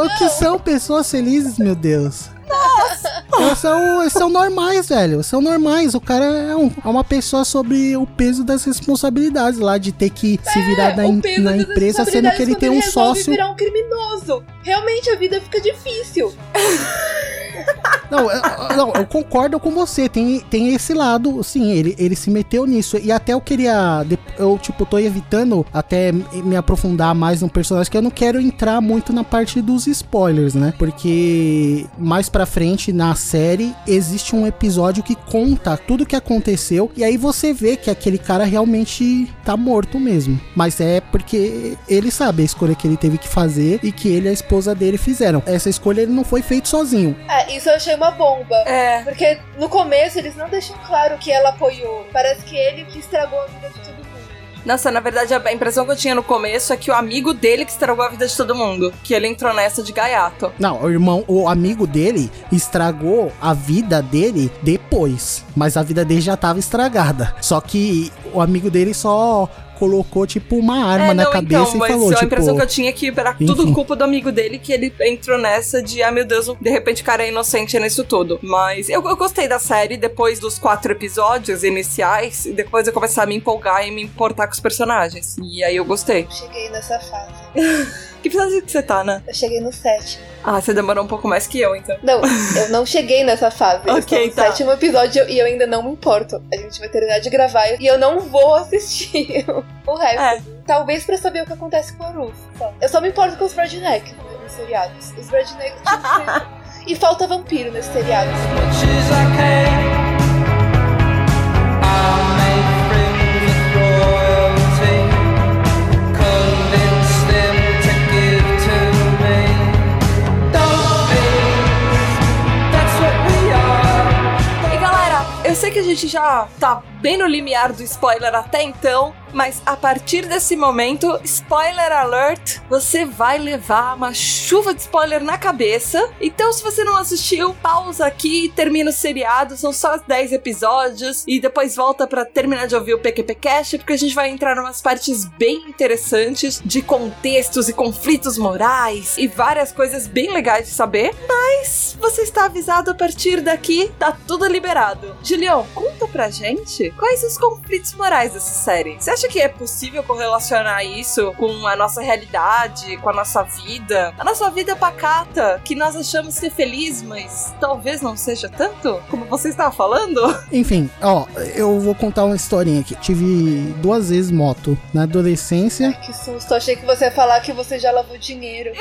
O que são pessoas felizes, meu Deus? Nossa! São, são normais, velho. São normais. O cara é, um- é uma pessoa sobre o peso das responsabilidades lá, de ter que se virar na, É, peso na das empresa, sendo que ele tem um sócio. virar um criminoso. Realmente a vida fica difícil. *laughs* Não, eu, não, eu concordo com você. Tem, tem esse lado, sim, ele, ele se meteu nisso. E até eu queria. Eu, tipo, tô evitando até me aprofundar mais no personagem, que eu não quero entrar muito na parte dos spoilers, né? Porque mais pra frente na série existe um episódio que conta tudo o que aconteceu. E aí você vê que aquele cara realmente tá morto mesmo. Mas é porque ele sabe a escolha que ele teve que fazer e que ele e a esposa dele fizeram. Essa escolha ele não foi feito sozinho. É, isso eu achei uma bomba. É. Porque no começo eles não deixam claro que ela apoiou. Parece que ele que estragou a vida de todo mundo. Nossa, na verdade, a impressão que eu tinha no começo é que o amigo dele que estragou a vida de todo mundo. Que ele entrou nessa de gaiato. Não, o irmão, o amigo dele estragou a vida dele depois. Mas a vida dele já tava estragada. Só que o amigo dele só colocou, tipo, uma arma é, na não, cabeça então, e mas falou, a tipo. impressão que eu tinha é que era tudo enfim. culpa do amigo dele que ele entrou nessa de, ah, meu Deus, de repente o cara é inocente nisso tudo. Mas eu, eu gostei da série depois dos quatro episódios iniciais, e depois eu comecei a me empolgar e me importar com os personagens. E aí eu gostei. Cheguei nessa fase. *laughs* Que fase que você tá, né? Eu cheguei no sétimo. Ah, você demorou um pouco mais que eu, então. Não, eu não cheguei nessa fase. Eu Ok, no tá. sétimo episódio e eu ainda não me importo. A gente vai terminar de gravar e eu não vou assistir *laughs* o resto. É. Talvez pra saber o que acontece com a Ruth. só. Eu só me importo com os rednecks nos seriados. Os que *laughs* ser- E falta vampiro nesse seriado. Gente já tá bem no limiar do spoiler até então, mas a partir desse momento, spoiler alert, você vai levar uma chuva de spoiler na cabeça. Então, se você não assistiu, pausa aqui, termina o seriado, são só 10 episódios e depois volta pra terminar de ouvir o PQP Cast, porque a gente vai entrar em umas partes bem interessantes de contextos e conflitos morais e várias coisas bem legais de saber. Mas você está avisado a partir daqui, tá tudo liberado. Julião, conta pra gente quais os conflitos morais dessa série. Você acha que é possível correlacionar isso com a nossa realidade, com a nossa vida? A nossa vida pacata, que nós achamos ser feliz, mas talvez não seja tanto como você estava falando? Enfim, ó, eu vou contar uma historinha aqui. Tive duas vezes moto na adolescência. Que susto, achei que você ia falar que você já lavou dinheiro.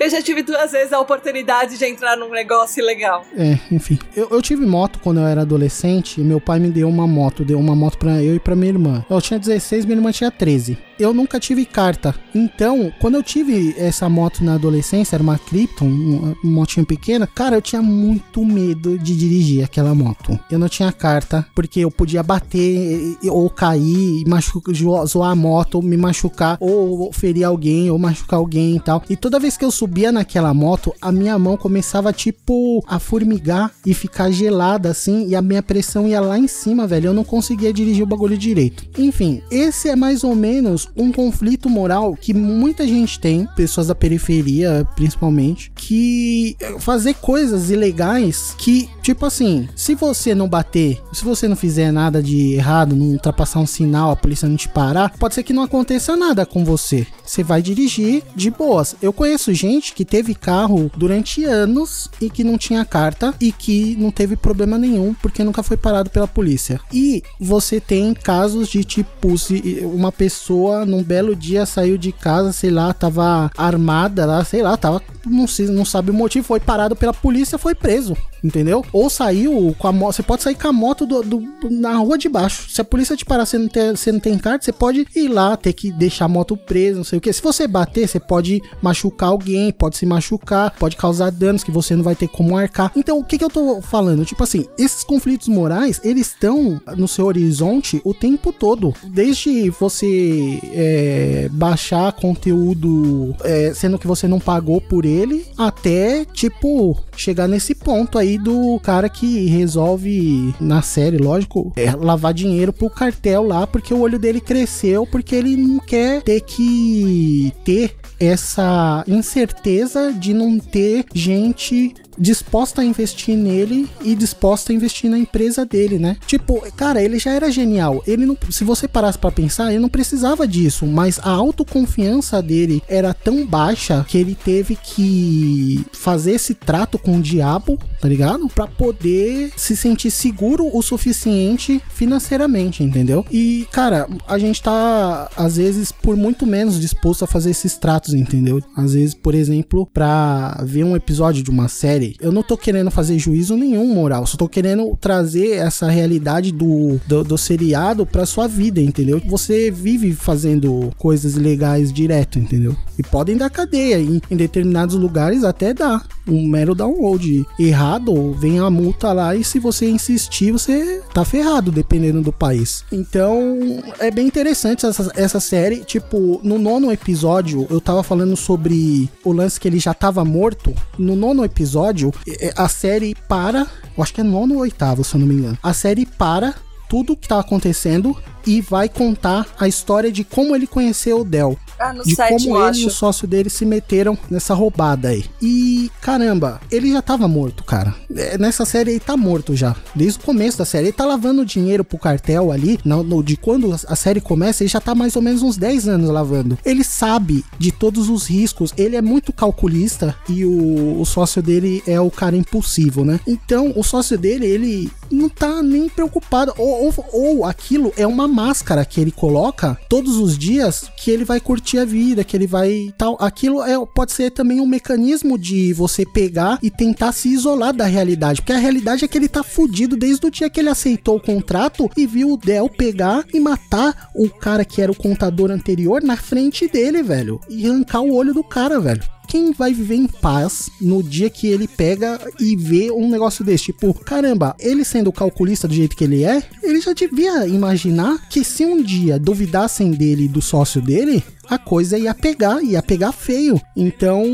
Eu *laughs* já tive duas vezes a oportunidade de entrar num negócio legal. É, enfim. Eu, eu tive moto quando eu era adolescente e meu pai me deu uma moto. Deu uma moto pra eu e pra minha irmã. Eu tinha 16, minha irmã tinha 13. Eu nunca tive carta. Então, quando eu tive essa moto na adolescência, era uma Krypton, uma motinha pequena, cara, eu tinha muito medo de dirigir aquela moto. Eu não tinha carta, porque eu podia bater ou cair, machucar, zo- zoar a moto, me machucar, ou ferir alguém, ou machucar alguém e tal. E toda vez que eu subia naquela moto, a minha mão começava, tipo, a formigar e ficar gelada assim, e a minha pressão ia lá em cima, velho. Eu não conseguia dirigir o bagulho direito. Enfim, esse é mais ou menos um conflito moral que muita gente tem, pessoas da periferia principalmente, que fazer coisas ilegais que, tipo assim, se você não bater, se você não fizer nada de errado, não ultrapassar um sinal, a polícia não te parar, pode ser que não aconteça nada com você. Você vai dirigir de boas. Eu conheço gente que teve carro durante anos e que não tinha carta e que não teve problema nenhum porque nunca foi parado pela polícia. E você tem casos de tipo, se uma pessoa num belo dia saiu de casa, sei lá, tava armada lá, sei lá, tava não, se, não sabe o motivo, foi parado pela polícia, foi preso, entendeu? Ou saiu com a moto, você pode sair com a moto do, do- na rua de baixo. Se a polícia te parar, você não, tem, você não tem carta, você pode ir lá, ter que deixar a moto presa, não sei o que. Se você bater, você pode machucar alguém, pode se machucar, pode causar danos que você não vai ter como arcar. Então, o que que eu tô falando? Tipo assim, esses conflitos morais, eles estão no seu horizonte o tempo todo. Desde você é, baixar conteúdo é, sendo que você não pagou por ele, até, tipo, chegar nesse ponto aí do cara que resolve, na série, lógico, é, lavar dinheiro pro cartel lá, porque o olho dele cresceu, porque ele não quer ter que ter essa incerteza de não ter gente disposta a investir nele e disposta a investir na empresa dele, né? Tipo, cara, ele já era genial. Ele não, se você parasse pra pensar, ele não precisava disso, mas a autoconfiança dele era tão baixa que ele teve que fazer esse trato com o diabo, tá ligado? Pra poder se sentir seguro o suficiente financeiramente, entendeu? E, cara, a gente tá às vezes por muito menos disposto a fazer esses tratos, entendeu? Às vezes, por exemplo, pra ver um episódio de uma série, eu não tô querendo fazer juízo nenhum moral, só tô querendo trazer essa realidade do, do, do seriado pra sua vida, entendeu? Você vive fazendo coisas ilegais direto, entendeu? E podem dar cadeia, em, em determinados lugares até dá. Um mero download errado, vem a multa lá e se você insistir, você tá ferrado, dependendo do país. Então, é bem interessante essa, essa série. Tipo, no nono episódio, eu tava falando sobre o lance que ele já tava morto. No nono episódio, é- é- a série para. Eu acho que é nono ou oitavo, se eu não me engano. A série para tudo que tá acontecendo e vai contar a história de como ele conheceu o Del Ah, de 7, como ele e o sócio dele se meteram nessa roubada aí. E caramba, ele já tava morto, cara. É, Nessa série ele tá morto já. Desde o começo da série. Ele tá lavando dinheiro pro cartel ali. no- no- de quando a a série começa, ele já tá mais ou menos uns 10 anos lavando. Ele sabe de todos os riscos. Ele é muito calculista e o, o sócio dele é o cara impulsivo, né? Então, o sócio dele, ele não tá nem preocupado. Ou, ou, ou aquilo é uma máscara que ele coloca todos os dias que ele vai curtir a vida, que ele vai tal. Aquilo é, pode ser também um mecanismo de você pegar e tentar se isolar da realidade. Porque a realidade é que ele tá fudido desde o dia que ele aceitou o contrato e viu o Del pegar e matar o cara que era o contador anterior na frente dele, velho. E arrancar o olho do cara, velho quem vai viver em paz no dia que ele pega e vê um negócio desse? Tipo, caramba, ele sendo calculista do jeito que ele é, ele já devia imaginar que se um dia duvidassem dele e do sócio dele, a coisa ia pegar, ia pegar feio. Então,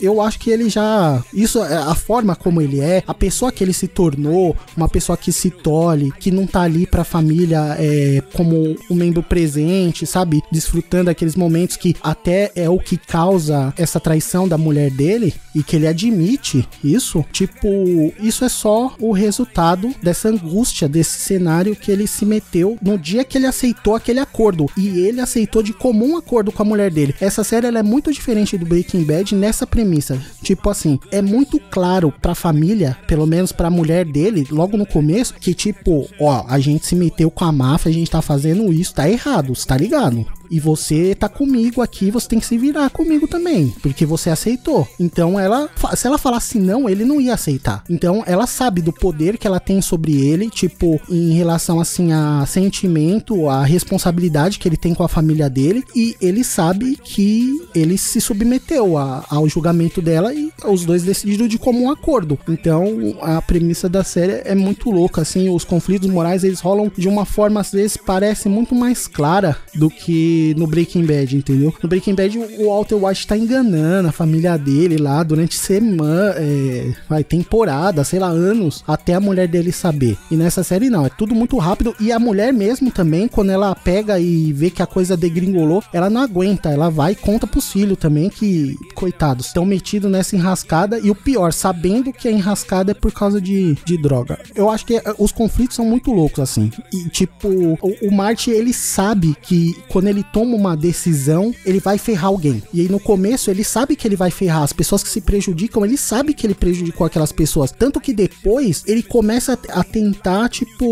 eu acho que ele já. Isso é a forma como ele é, a pessoa que ele se tornou, uma pessoa que se tolhe, que não tá ali pra família é, como um membro presente, sabe? Desfrutando aqueles momentos que até é o que causa essa traição da mulher dele e que ele admite isso. Tipo, isso é só o resultado dessa angústia, desse cenário que ele se meteu no dia que ele aceitou aquele acordo. E ele aceitou de comum acordo com a mulher dele. Essa série ela é muito diferente do Breaking Bad nessa premissa. Tipo assim, é muito claro pra família, pelo menos pra mulher dele, logo no começo, que tipo, ó, a gente se meteu com a máfia, a gente tá fazendo isso, tá errado, tá ligado? E você tá comigo aqui, você tem que se virar comigo também, porque você aceitou. Então ela, se ela falasse não, ele não ia aceitar. Então ela sabe do poder que ela tem sobre ele, tipo, em relação assim a sentimento, a responsabilidade que ele tem com a família dele, e ele sabe que ele se submeteu a- ao julgamento dela e os dois decidiram de comum acordo. Então a premissa da série é muito louca, assim, os conflitos morais eles rolam de uma forma às vezes parece muito mais clara do que no Breaking Bad, entendeu? No Breaking Bad o Walter White tá enganando a família dele lá durante semana, é, vai temporada, sei lá, anos, até a mulher dele saber. E nessa série não, é tudo muito rápido e a mulher mesmo também, quando ela pega e vê que a coisa degringolou, ela não aguenta, ela vai e conta pros filhos também que, coitados, estão metidos nessa enrascada e o pior, sabendo que a enrascada é por causa de, de droga. Eu acho que é, os conflitos são muito loucos, assim. E, tipo, o, o Marty, ele sabe que quando ele toma uma decisão, ele vai ferrar alguém. E aí no começo ele sabe que ele vai ferrar as pessoas que se prejudicam, ele sabe que ele prejudicou aquelas pessoas. Tanto que depois ele começa a tentar, tipo,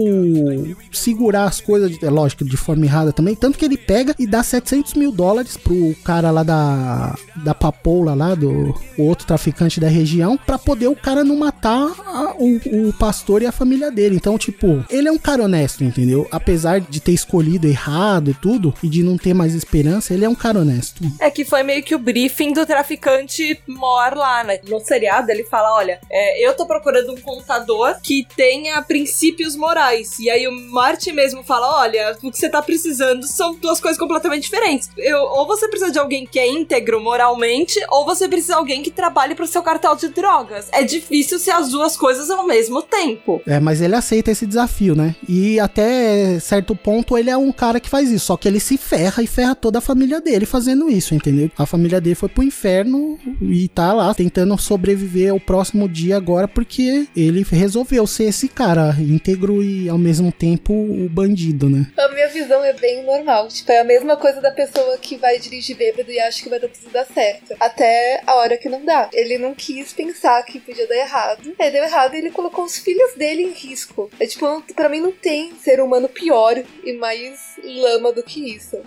segurar as coisas, é lógico, de forma errada também. Tanto que ele pega e dá 700 mil dólares pro cara lá da, da Papoula, lá, do outro traficante da região, para poder o cara não matar a, o, o pastor e a família dele. Então, tipo, ele é um cara honesto, entendeu? Apesar de ter escolhido errado e tudo, e de não ter mais esperança, ele é um cara honesto. É que foi meio que o briefing do traficante mor lá, né? No seriado ele fala: olha, é, eu tô procurando um contador que tenha princípios morais. E aí o Marty mesmo fala: olha, o que você tá precisando são duas coisas completamente diferentes. Eu, ou você precisa de alguém que é íntegro moralmente, ou você precisa de alguém que trabalhe pro seu cartel de drogas. É difícil ser as duas coisas ao mesmo tempo. É, mas ele aceita esse desafio, né? E até certo ponto ele é um cara que faz isso, só que ele se ferra e ferra toda a família dele fazendo isso, entendeu? A família dele foi pro inferno e tá lá tentando sobreviver ao próximo dia agora porque ele resolveu ser esse cara íntegro e ao mesmo tempo o bandido, né? A minha visão é bem normal. Tipo, é a mesma coisa da pessoa que vai dirigir bêbado e acha que vai dar tudo dar certo. Até a hora que não dá. Ele não quis pensar que podia dar errado. Aí deu errado e ele colocou os filhos dele em risco. É tipo, pra mim não tem ser humano pior e mais lama do que isso.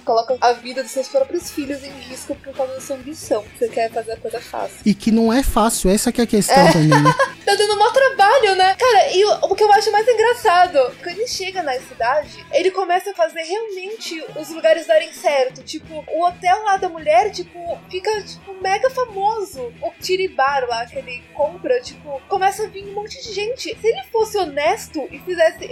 A vida dos seus próprios filhos em risco por causa da sua ambição. Você quer fazer a coisa fácil. E que não é fácil, essa que é a questão também. né? *laughs* Tá dando maior trabalho, né? Cara, e o, o que eu acho mais engraçado, quando ele chega na cidade, ele começa a fazer realmente os lugares darem certo. Tipo, o hotel lá da mulher, tipo, fica, tipo, mega famoso. O Tiribar lá que ele compra, tipo, começa a vir um monte de gente. Se ele fosse honesto e fizesse,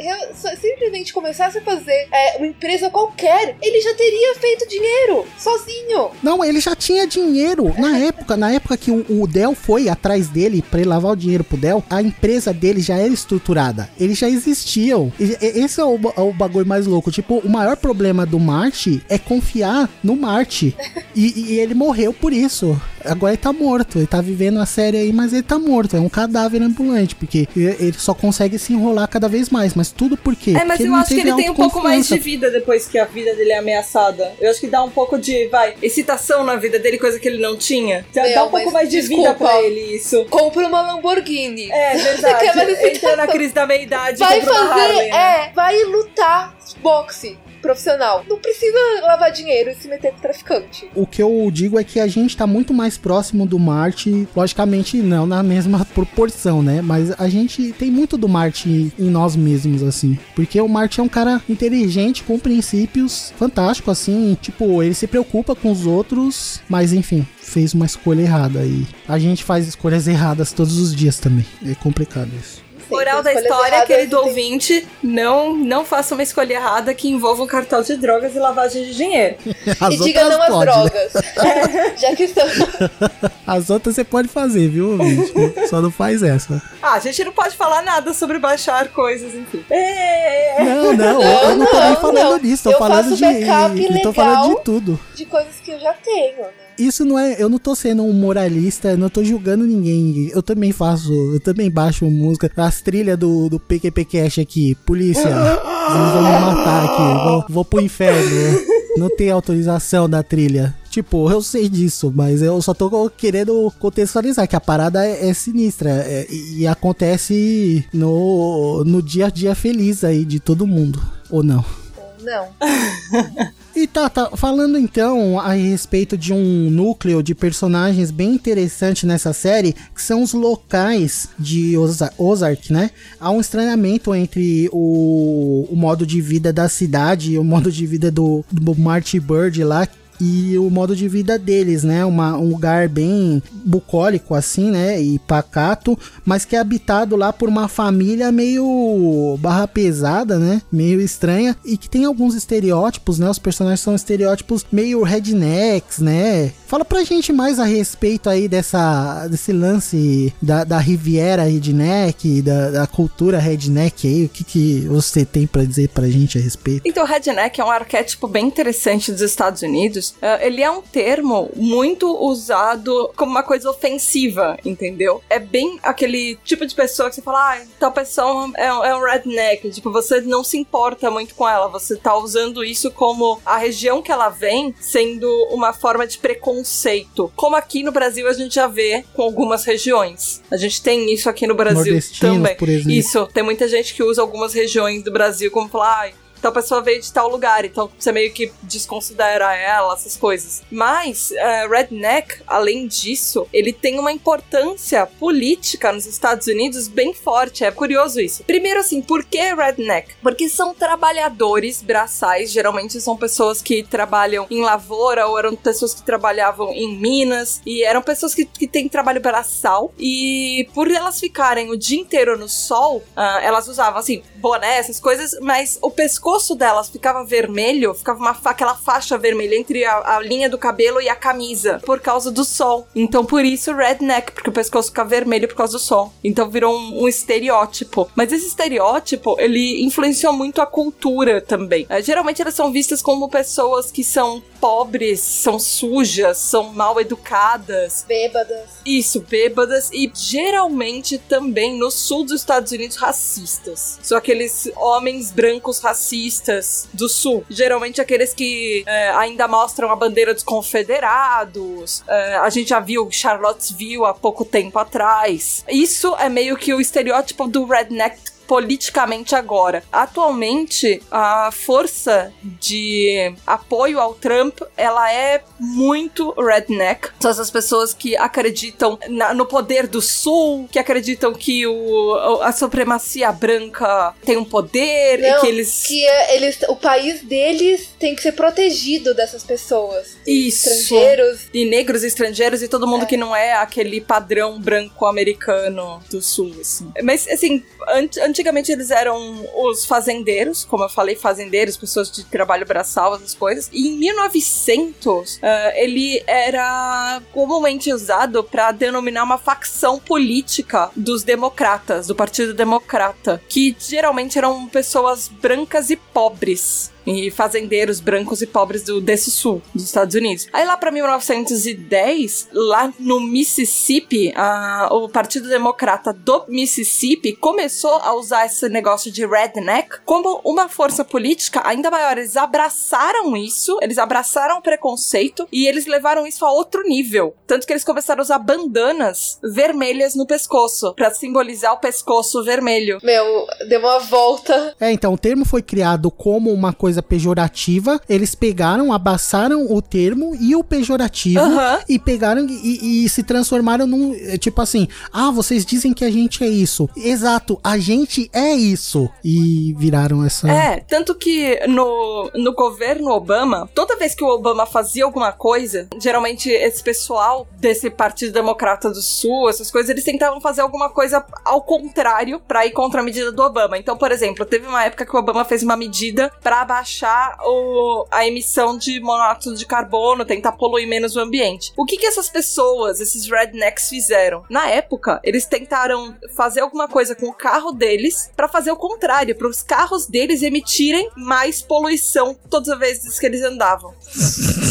simplesmente começasse a fazer é, uma empresa qualquer, ele já teria feito dinheiro, sozinho. Não, ele já tinha dinheiro na época, na época que o, o Dell foi atrás dele pra ele lavar o dinheiro pro Dell, a empresa dele já era estruturada. Eles já existiam. E- e- Esse é o, ba- o bagulho mais louco. Tipo, o maior problema do Marte é confiar no Marte. *laughs* E, e ele morreu por isso. Agora ele tá morto. Ele tá vivendo a série aí, mas ele tá morto. É um cadáver ambulante. Porque e- ele só consegue se enrolar cada vez mais. Mas tudo por quê? É, mas Porque eu acho que ele tem um pouco mais de vida depois que a vida dele é ameaçada. Eu acho que dá um pouco de, vai, excitação na vida dele, coisa que ele não tinha. Dá, Meu, um pouco mais de desculpa. vida pra ele isso. Compra uma Lamborghini. É *laughs* verdade. Entra na *laughs* crise da meia-idade. Vai fazer, né? é, vai lutar boxe profissional. Não precisa lavar dinheiro e se meter com traficante. O que eu digo é que a gente tá muito mais próximo do Marte, logicamente não na mesma *laughs* proporção, né? Mas a gente tem muito do Marte em nós mesmos, assim. Porque o Marte é um cara inteligente, com princípios fantástico, assim. Tipo, ele se preocupa com os outros, mas enfim, fez uma escolha errada. E a gente faz escolhas erradas todos os dias também. É complicado isso. Moral da história, querido tem- ouvinte, não, não faça uma escolha errada que envolva um cartel de drogas e lavagem de dinheiro. *laughs* As e diga não às pode, né? drogas. *laughs* Já que estamos. *laughs* As outras você pode fazer, viu, ouvinte? Só não faz essa. Ah, a gente não pode falar nada sobre baixar coisas, enfim. É, Não, não, Não, eu não tô nem não, falando não. disso. Tô Eu falando faço de. backup eu tô legal. falando de tudo. De coisas que eu já tenho, né? Isso não é. Eu não tô sendo um moralista, eu não tô julgando ninguém. Eu também faço. Eu também baixo música. As trilhas do, do PQP Cash aqui. Polícia, *laughs* vocês vão me matar aqui. Vou, vou pro inferno. Não tem autorização da trilha. Tipo, eu sei disso, mas eu só tô querendo contextualizar que a parada é, é sinistra é, e, e acontece no, no dia a dia feliz aí de todo mundo. Ou não? Ou não. *laughs* E tá, falando então a respeito de um núcleo de personagens bem interessante nessa série, que são os locais de Oza- Ozark, né? Há um estranhamento entre o, o modo de vida da cidade e o modo de vida do, do Marty Bird lá. E o modo de vida deles, né? Uma, um lugar bem bucólico, assim, né? E pacato, mas que é habitado lá por uma família meio barra pesada, né? Meio estranha. E que tem alguns estereótipos, né? Os personagens são estereótipos meio rednecks, né? Fala pra gente mais a respeito aí dessa, desse lance da, da Riviera Redneck, da, da cultura redneck aí. O que, que você tem pra dizer pra gente a respeito? Então, redneck é um arquétipo bem interessante dos Estados Unidos, uh, ele é um termo muito usado como uma coisa ofensiva, entendeu? É bem aquele tipo de pessoa que você fala, ah, tal pessoa é, é um redneck. Tipo, você não se importa muito com ela, você tá usando isso como a região que ela vem sendo uma forma de preconceito. Como aqui no Brasil a gente já vê com algumas regiões. A gente tem isso aqui no Brasil também. Por exemplo. Isso, tem muita gente que usa algumas regiões do Brasil como falar, ah, então a pessoa veio de tal lugar, então você meio que desconsidera ela, essas coisas. Mas uh, Redneck, além disso, ele tem uma importância política nos Estados Unidos bem forte. É curioso isso. Primeiro, assim, por que Redneck? Porque são trabalhadores braçais, geralmente são pessoas que trabalham em lavoura ou eram pessoas que trabalhavam em minas e eram pessoas que, que têm trabalho braçal e por elas ficarem o dia inteiro no sol, uh, elas usavam assim boné, essas coisas, mas o pescoço pescoço delas ficava vermelho, ficava uma aquela faixa vermelha entre a, a, linha do cabelo e a camisa, por causa do sol. Então, por isso, redneck, porque o pescoço fica vermelho por causa do sol. Então, virou um, um estereótipo. Mas esse estereótipo, ele influenciou muito a cultura também. É, geralmente, elas são vistas como pessoas que são pobres, são sujas, são mal educadas. Bêbadas. Isso, bêbadas. E geralmente também no sul dos Estados Unidos, racistas. São aqueles homens brancos racistas do sul. Geralmente aqueles que é, ainda mostram a bandeira dos confederados. É, a gente já viu Charlottesville há pouco tempo atrás. Isso é meio que o estereótipo do redneck politicamente agora. Atualmente, a força de apoio ao Trump, ela é muito redneck. São essas pessoas que acreditam na, no poder do Sul, que acreditam que o, a supremacia branca tem um poder Não, e que eles... Que é, eles... O país deles tem que ser protegido dessas pessoas. Isso. Estrangeiros. E negros estrangeiros e todo mundo é. que não é aquele padrão branco americano do Sul, assim. Mas, assim, antigamente eles eram os fazendeiros, como eu falei, fazendeiros, pessoas de trabalho braçal, essas coisas. E em 1900, uh, ele era comumente usado para denominar uma facção política dos democratas, do Partido Democrata, que geralmente eram pessoas brancas e pobres e fazendeiros brancos e pobres do, desse sul dos Estados Unidos. Aí lá para 1910, lá no Mississippi, a, o Partido Democrata do Mississippi começou a usar esse negócio de redneck como uma força política ainda maior. Eles abraçaram isso, eles abraçaram o preconceito e eles levaram isso a outro nível. Tanto que eles começaram a usar bandanas vermelhas no pescoço para simbolizar o pescoço vermelho. Meu, deu uma volta. É, então o termo foi criado como uma coisa coisa pejorativa, eles pegaram, abaçaram o termo e o pejorativo e pegaram e, e, se transformaram num. Eh, tipo assim, ah, vocês dizem que a gente é isso. Exato, a gente é isso. E viraram essa. É, tanto que no, no governo Obama, toda vez que o Obama fazia alguma coisa, geralmente esse pessoal desse Partido Democrata do Sul, essas coisas, eles tentavam fazer alguma coisa ao contrário para ir contra a medida do Obama. Então, por exemplo, teve uma época que o Obama fez uma medida para abaixar baixar o, a emissão de monóxido de carbono, tentar poluir menos o ambiente. O que que essas pessoas, esses rednecks fizeram? Na época, eles tentaram fazer alguma coisa com o carro deles para fazer o contrário, para os carros deles emitirem mais poluição todas as vezes que eles andavam. *laughs*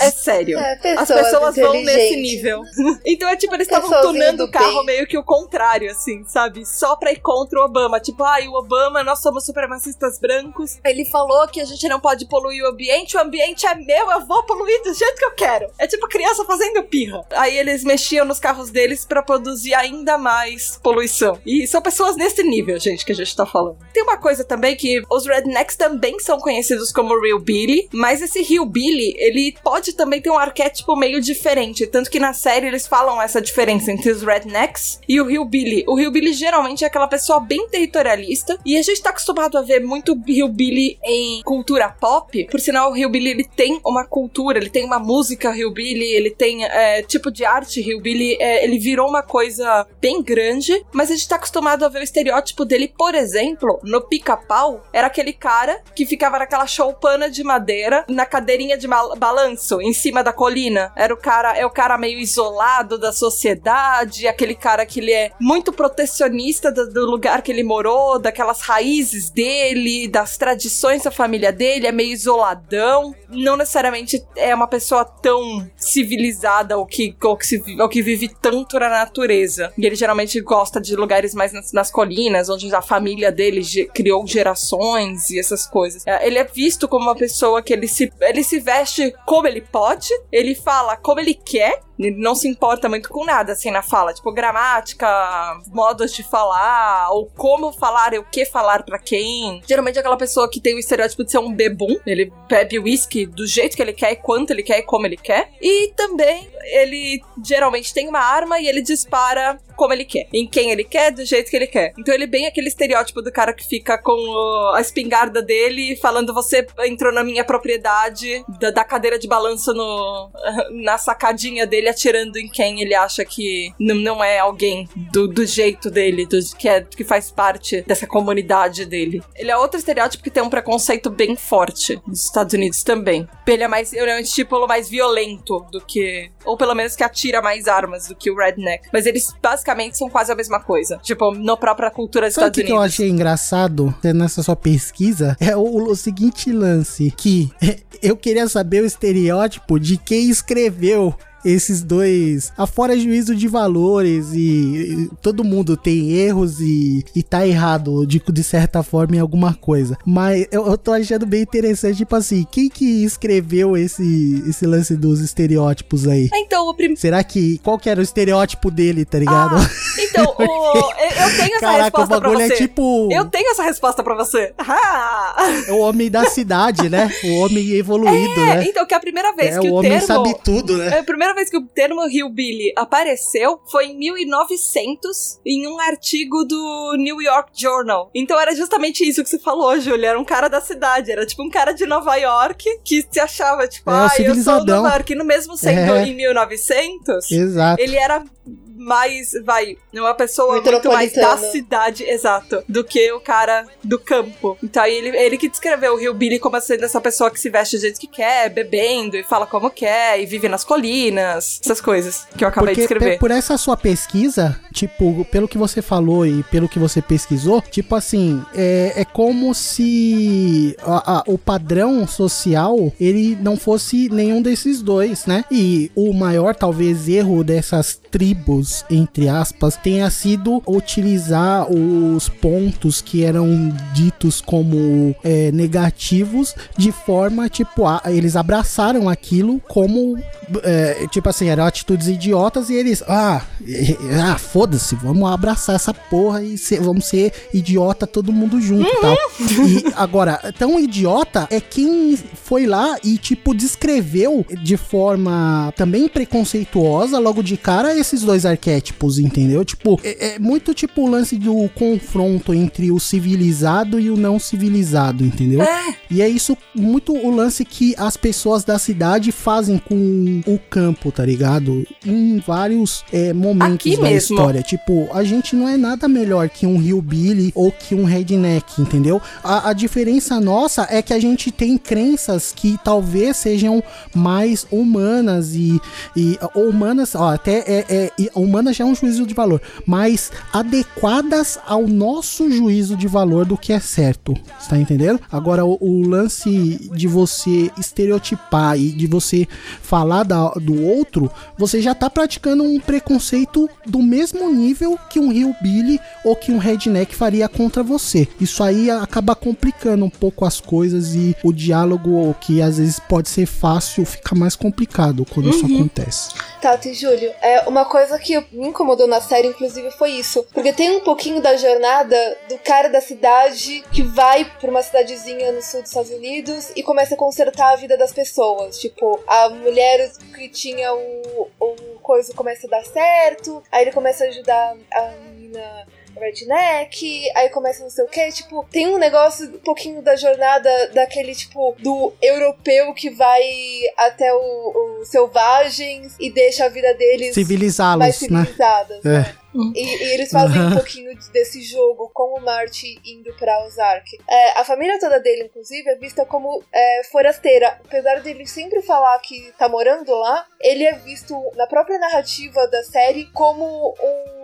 É sério. É, pessoas As pessoas vão nesse nível. *laughs* então é tipo, eles estavam tunando o carro bem. meio que o contrário, assim, sabe? Só pra ir contra o Obama. Tipo, ai, ah, o Obama, nós somos supremacistas brancos. Ele falou que a gente não pode poluir o ambiente, o ambiente é meu, eu vou poluir do jeito que eu quero. É tipo criança fazendo pirra. Aí eles mexiam nos carros deles para produzir ainda mais poluição. E são pessoas nesse nível, gente, que a gente tá falando. Tem uma coisa também que os rednecks também são conhecidos como Real Billy, mas esse Real Billy, ele pode também ter um arquétipo meio diferente. Tanto que na série eles falam essa diferença entre os rednecks e o Real Billy. O Real Billy geralmente é aquela pessoa bem territorialista e a gente tá acostumado a ver muito Real Billy em cultura pop. Por sinal, o Hillbilly ele tem uma cultura, ele tem uma música Hillbilly, ele tem é, tipo de arte Hillbilly, é, ele virou uma coisa bem grande, mas a gente tá acostumado a ver o estereótipo dele, por exemplo, no pica-pau, era aquele cara que ficava naquela choupana de madeira, na cadeirinha de balanço. em cima da colina. Era o cara, é o cara meio isolado da sociedade, aquele cara que ele é muito protecionista do, do lugar que ele morou, daquelas raízes dele, das tradições da família dele, é meio isoladão. Não necessariamente é uma pessoa tão civilizada ou que, ou que, se, ou que vive tanto na natureza. E ele geralmente gosta de lugares mais nas, nas colinas, onde a família dele ge- criou gerações e essas coisas. É, Ele é visto como uma pessoa que ele se, ele se veste como ele pode, ele fala como ele quer, ele não se importa muito com nada, assim, na fala. Tipo, gramática, modos de falar, ou como falar o que falar pra quem. Geralmente é aquela pessoa que tem o estereótipo de ser um bebum. Ele bebe whisky do jeito que ele quer, quanto ele quer e como ele quer. E também ele geralmente tem uma arma e ele dispara como ele quer. Em quem ele quer, do jeito que ele quer. Então ele é bem aquele estereótipo do cara que fica com o- a espingarda dele falando você entrou na minha propriedade, da, da cadeira de balanço no, *laughs* na sacadinha dele, atirando em quem ele acha que não, não é alguém do, do jeito dele, do, que, é, que faz parte dessa comunidade dele. Ele é outro estereótipo que tem um preconceito bem forte nos Estados Unidos também. Ele é mais, ele é um tipo mais violento do que. Ou pelo menos que atira mais armas do que o redneck. Mas eles basicamente são quase a mesma coisa. Tipo, na própria cultura dos Sabe o Estados que, que eu Unidos. achei engraçado nessa sua pesquisa? É o, o seguinte lance, que *laughs* eu queria saber o estereótipo de quem escreveu esses dois, afora juízo de valores e, e todo mundo tem erros e, e tá errado de, de certa forma em alguma coisa. Mas eu, eu tô achando bem interessante, tipo assim, quem que escreveu esse, esse lance dos estereótipos aí? Então, o primeiro. Será que, qual que era o estereótipo dele, tá ligado? Então, *laughs* o... eu tenho essa Caraca, o resposta pra bagulho você. é tipo... Eu tenho essa resposta pra você. Ah! É o homem da cidade, né? O homem *laughs* evoluído, É, né? então, que a primeira vez É, que o o, homem termo. sabe tudo, né? A primeira vez que o termo Hillbilly apareceu foi em 1900, em um artigo do New York Journal. Então era justamente isso que você falou, Júlia. Era um cara da cidade. Era tipo um cara de Nova York que se achava, tipo, É, ah, eu sou. Nova York. E no mesmo sendo É. em 1900, Exato. ele era mais, vai, uma pessoa muito mais da cidade, exato, do que o cara do campo. Então aí ele, ele que descreveu o Hillbilly como sendo essa pessoa que se veste do jeito que quer, bebendo e fala como quer, e vive nas colinas, essas coisas que eu acabei Porque de escrever. por essa sua pesquisa, tipo, pelo que você falou e pelo que você pesquisou, tipo assim, é, é como se a- a- o padrão social ele não fosse nenhum desses dois, né? E o maior, talvez, erro dessas tribos, entre aspas, tenha sido utilizar os pontos que eram ditos como é, negativos de forma, tipo, a- eles abraçaram aquilo como é, tipo assim, eram atitudes idiotas e eles, ah, ah foda-se, vamos abraçar essa porra e ser- vamos ser idiota todo mundo junto e tal. E agora, tão idiota é quem foi lá e, tipo, descreveu de forma também preconceituosa, logo de cara, esses dois arquétipos, entendeu? Tipo, é, é muito tipo o lance do confronto entre o civilizado e o não civilizado, entendeu? E é isso muito o lance que as pessoas da cidade fazem com o campo, tá ligado? Em vários é, momentos Aqui da mesmo. história. Tipo, a gente não é nada melhor que um hillbilly ou que um redneck, entendeu? A, a diferença nossa é que a gente tem crenças que talvez sejam mais humanas e, e humanas, ó, até é, é, e humanas já é um juízo de valor, mais adequadas ao nosso juízo de valor do que é certo. Você tá entendendo? Agora, o, o lance de você estereotipar e de você falar da- do outro, você já tá praticando um preconceito do mesmo nível que um hillbilly ou que um redneck faria contra você. Isso aí acaba complicando um pouco as coisas e o diálogo, que às vezes pode ser fácil, fica mais complicado quando isso acontece. Tato e Júlio, é, uma coisa que me incomodou na série, inclusive, foi isso. Porque tem um pouquinho da jornada do cara da cidade que vai pra uma cidadezinha no sul dos Estados Unidos e começa a consertar a vida das pessoas. Tipo, a mulher que tinha o, o coisa começa a dar certo, aí ele começa a ajudar a menina redneck, aí começa não sei o que, tipo, tem um negócio um pouquinho da jornada daquele, tipo, do europeu que vai até o, o selvagens e deixa a vida deles mais Civilizá-los, né? civilizada. É. E, e eles fazem um pouquinho de- desse jogo com o Marty indo pra Ozark. É, a família toda dele, inclusive, é vista como é, forasteira. Apesar dele sempre falar que tá morando lá, ele é visto na própria narrativa da série como um-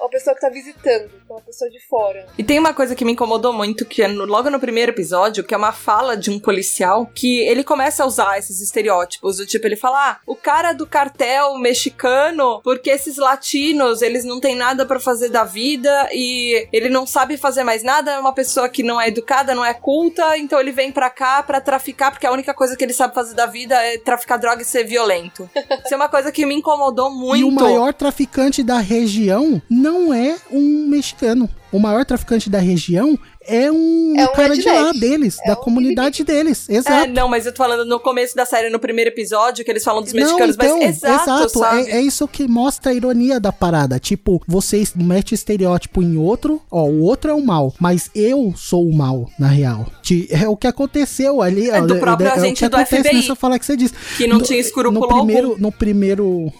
uma pessoa que tá visitando, uma pessoa de fora. E tem uma coisa que me incomodou muito, que é no- logo no primeiro episódio, que é uma fala de um policial, que ele começa a usar esses estereótipos, do tipo, ele fala, ah, o cara do cartel mexicano, porque esses latinos, eles não têm nada pra fazer da vida, e ele não sabe fazer mais nada, é uma pessoa que não é educada, não é culta, então ele vem pra cá pra traficar, porque a única coisa que ele sabe fazer da vida é traficar droga e ser violento. *laughs* Isso é uma coisa que me incomodou muito. E o maior traficante da região não é um mexicano. O maior traficante da região é um, É um cara de redneck. lá deles, É da um comunidade deles. É, Exato. não, mas eu tô falando no começo da série, no primeiro episódio, que eles falam dos Não, mexicanos, então, mas exato, sabe? É, é isso que mostra a ironia da parada. Tipo, você mete estereótipo em outro, ó, o outro é o mal, mas eu sou o mal, na real. É o que aconteceu ali. É ó, do próprio é, o agente que do acontece FBI, nessa fala que você disse. que não No- tinha escrúpulo no primeiro, algum. no primeiro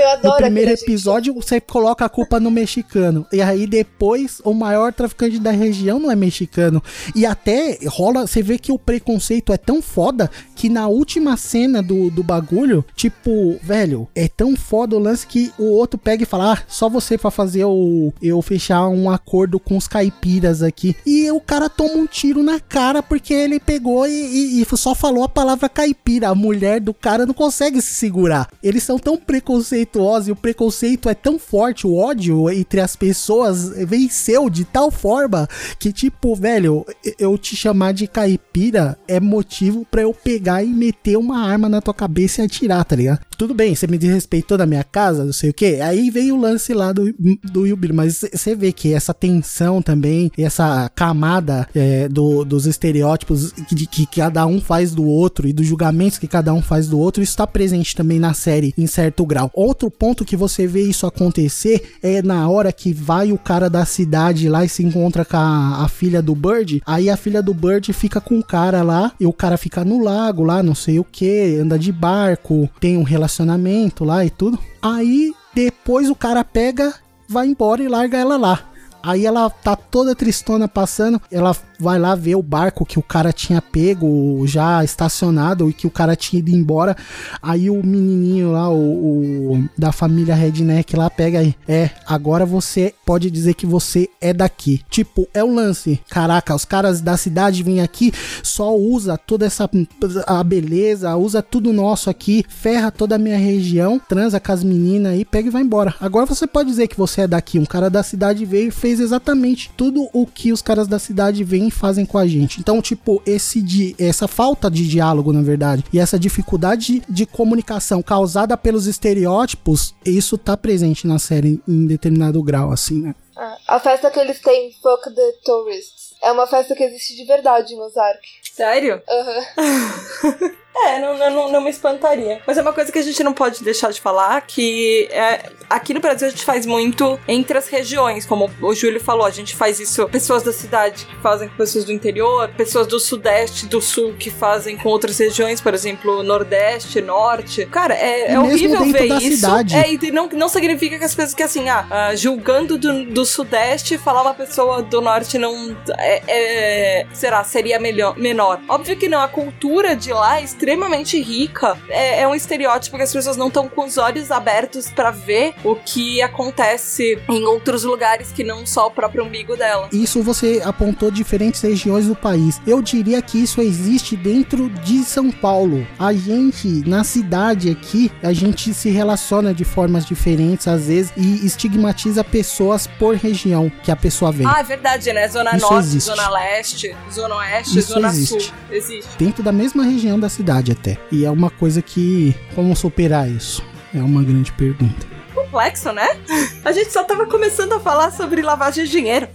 Eu adoro no primeiro episódio, você coloca a culpa no mexicano. E aí depois, o maior traficante da região não é mexicano. E até rola, você vê que o preconceito é tão foda que na última cena do, do bagulho, tipo, velho, é tão foda o lance que o outro pega e fala: Ah, só você pra fazer o, eu fechar um acordo com os caipiras aqui. E o cara toma um tiro na cara porque ele pegou e, e- e só falou a palavra caipira. A mulher do cara não consegue se segurar. Eles são tão preconceituosos e o preconceito é tão forte, o ódio entre as pessoas venceu de tal forma que, tipo, velho, eu te chamar de caipira é motivo pra eu pegar e meter uma arma na tua cabeça e atirar, tá ligado? Tudo bem, você me desrespeitou na minha casa, não sei o que. Aí veio o lance lá do, do Yubir, mas você vê que essa tensão também, essa camada é, do- dos estereótipos que, que cada um faz do outro e dos julgamentos que cada um faz do outro, isso tá presente também na série em certo grau. Outro ponto que você vê isso acontecer é na hora que vai o cara da cidade lá e se encontra com a, a filha do Bird, aí a filha do Bird fica com o cara lá e o cara fica no lago lá, não sei o que, anda de barco, tem um relacionamento lá e tudo. Aí depois o cara pega, vai embora e larga ela lá. Aí ela tá toda tristona passando, ela vai lá ver o barco que o cara tinha pego já estacionado e que o cara tinha ido embora. Aí o menininho lá, o, o da família Redneck lá pega aí. É, agora você pode dizer que você é daqui. Tipo, é um lance. Caraca, os caras da cidade vêm aqui, só usa toda essa a beleza, usa tudo nosso aqui, ferra toda a minha região, transa com as meninas aí, pega e vai embora. Agora você pode dizer que você é daqui. Um cara da cidade veio e fez exatamente tudo o que os caras da cidade vêm e fazem com a gente. Então, tipo, esse di essa falta de diálogo, na verdade, e essa dificuldade de comunicação causada pelos estereótipos, isso tá presente na série em determinado grau, assim, né? Ah, a festa que eles têm, Fuck the Tourists, é uma festa que existe de verdade em Ozark. Sério? Aham. *laughs* É, não, não, não, me espantaria. Mas é uma coisa que a gente não pode deixar de falar, que é, aqui no Brasil a gente faz muito entre as regiões, como o Júlio falou, a gente faz isso, pessoas da cidade que fazem com pessoas do interior, pessoas do sudeste, do sul que fazem com outras regiões, por exemplo, nordeste, norte. Cara, é, é mesmo horrível dentro ver da isso. cidade. É, e não, não significa que as pessoas que assim, ah, ah, julgando do, do sudeste, falar uma pessoa do norte não é, é- será, seria melhor, menor. Óbvio que não, a cultura de lá é extremamente rica. É, é um estereótipo que as pessoas não estão com os olhos abertos pra ver o que acontece em outros lugares que não só o próprio umbigo dela. Isso você apontou diferentes regiões do país. Eu diria que isso existe dentro de São Paulo. A gente, na cidade aqui, a gente se relaciona de formas diferentes às vezes e estigmatiza pessoas por região que a pessoa vem. Ah, é verdade, né? Zona Isso Norte, existe. Zona Leste, Zona Oeste, Isso Zona existe. Sul. Existe. Dentro da mesma região da cidade até. E é uma coisa que. Como superar isso? É uma grande pergunta. Complexo, né? A gente só tava começando a falar sobre lavagem de dinheiro.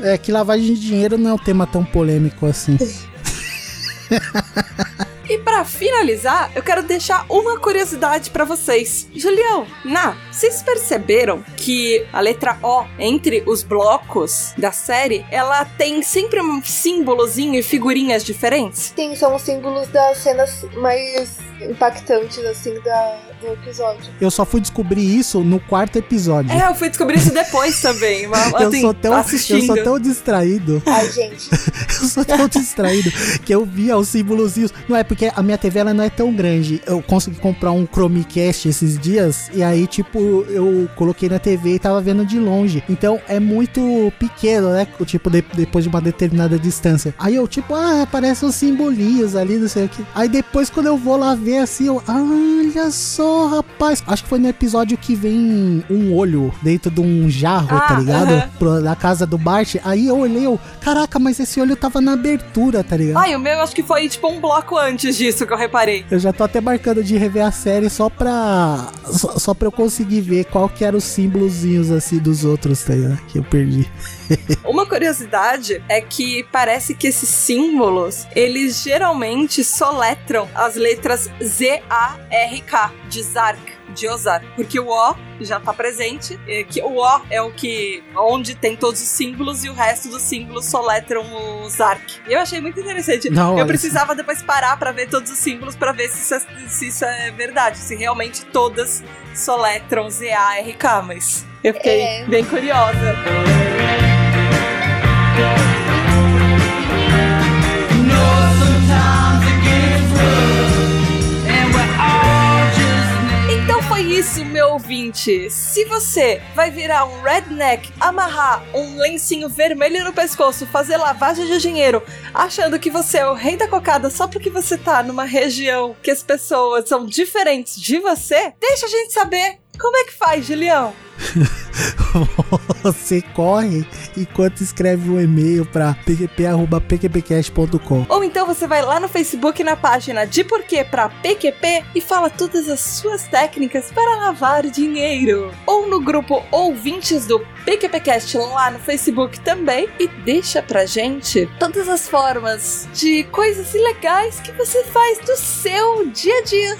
É que lavagem de dinheiro não é um tema tão polêmico assim. *laughs* E pra finalizar, eu quero deixar uma curiosidade pra vocês. Julião, Na, vocês perceberam que a letra O entre os blocos da série, ela tem sempre um símbolozinho e figurinhas diferentes? Sim, são os símbolos das cenas mais impactantes, assim, da, do episódio. Eu só fui descobrir isso no quarto episódio. É, eu fui descobrir isso depois também. mas, *laughs* eu, assim, sou tão, eu assistindo. sou tão distraído. Ai, gente. *laughs* Eu sou tão distraído que eu via os símbolozinhos. Não é porque a minha TV ela não é tão grande. Eu consegui comprar um Chromecast esses dias e aí, tipo, eu coloquei na TV e tava vendo de longe. Então é muito pequeno, né? Tipo, de- depois de uma determinada distância. Aí eu, tipo, ah, aparecem os simbolinhos ali, não sei o que. Aí depois, quando eu vou lá ver assim, eu, olha só, rapaz. Acho que foi no episódio que vem um olho dentro de um jarro, Ah, tá ligado? aham. Pro- na casa do Bart. Aí eu olhei, eu, caraca, mas esse olho tava na abertura, tá ligado? Ai, o meu acho que foi tipo um bloco antes disso que eu reparei. Eu já tô até marcando de rever a série só pra. Só, só pra eu conseguir ver qual que eram os símbolozinhos assim dos outros, tá ligado? Que eu perdi. *laughs* Uma curiosidade é que parece que esses símbolos, eles geralmente soletram as letras Z-A-R-K, de Zark, de Ozark. Porque o O já tá presente, é que o O é o que, onde tem todos os símbolos e o resto dos símbolos soletram o Zark. E eu achei muito interessante. Não, eu olha precisava depois parar pra ver todos os símbolos pra ver se isso, é, se isso é verdade, se realmente todas soletram Z-A-R-K, mas eu fiquei É. bem curiosa. Ouvinte. Se você vai virar um redneck, amarrar um lencinho vermelho no pescoço, fazer lavagem de dinheiro, achando que você é o rei da cocada só porque você tá numa região que as pessoas são diferentes de você, deixa a gente saber. Como é que faz, Julião? *laughs* Você corre enquanto escreve um e-mail pra pqp.pqpcast.com. Ou então você vai lá no Facebook na página de Porquê pra PQP e fala todas as suas técnicas para lavar dinheiro. Ou no grupo Ouvintes do PQPcast lá no Facebook também e deixa pra gente todas as formas de coisas ilegais que você faz do seu dia a dia.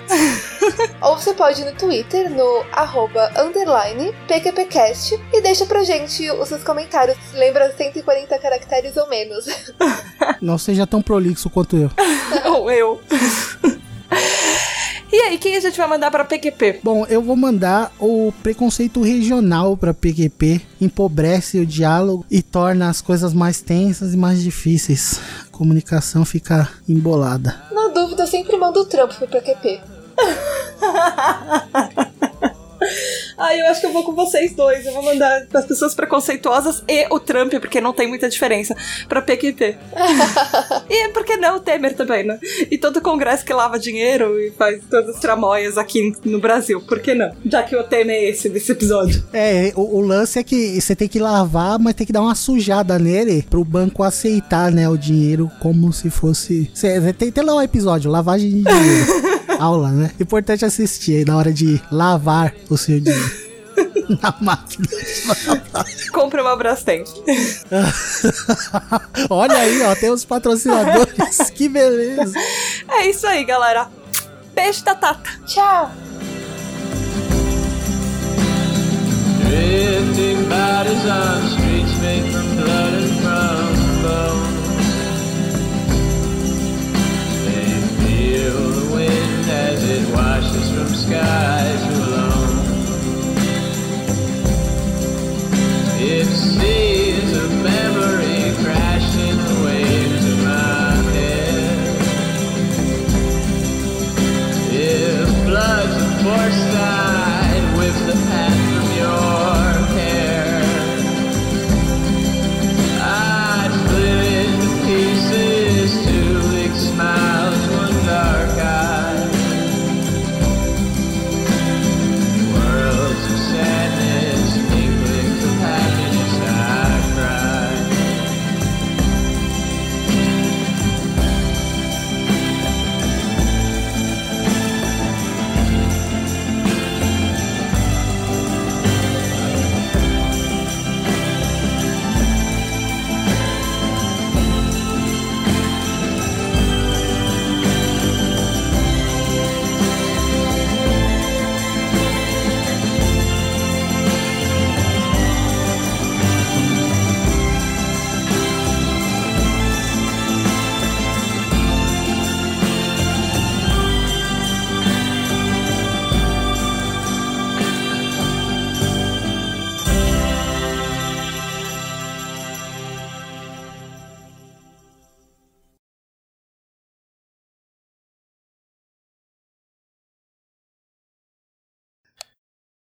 *laughs* Ou você pode ir no Twitter, no arroba underline PQPcast e deixa pra gente os seus comentários. Lembra 140 caracteres ou menos. Não seja tão prolixo quanto eu. *laughs* Ou eu. *laughs* E aí, quem a gente vai mandar pra PQP? Bom, eu vou mandar o preconceito regional pra PQP, empobrece o diálogo e torna as coisas mais tensas e mais difíceis. A comunicação fica embolada. Na dúvida, eu sempre mando o trampo pro PQP. *laughs* Ah, eu acho que eu vou com vocês dois. Eu vou mandar as pessoas preconceituosas e o Trump, porque não tem muita diferença, pra PQP. *laughs* e por que não o Temer também, né? E todo o Congresso que lava dinheiro e faz todas as tramóias aqui no Brasil. Por que não? Já que o tema é esse desse episódio. É, o, o lance é que você tem que lavar, mas tem que dar uma sujada nele pro banco aceitar, né, o dinheiro como se fosse. Cê, tem, tem lá o episódio, lavagem de dinheiro. *laughs* Aula, né? Importante assistir aí na hora de lavar o seu dinheiro. *laughs* Na máquina. Compre uma Brastemp. *laughs* Olha aí, ó, tem os patrocinadores. *laughs* que beleza. É isso aí, galera. Beijo da Tata. Tchau! Drifting bodies on streets made from blood skies alone. It sees a memory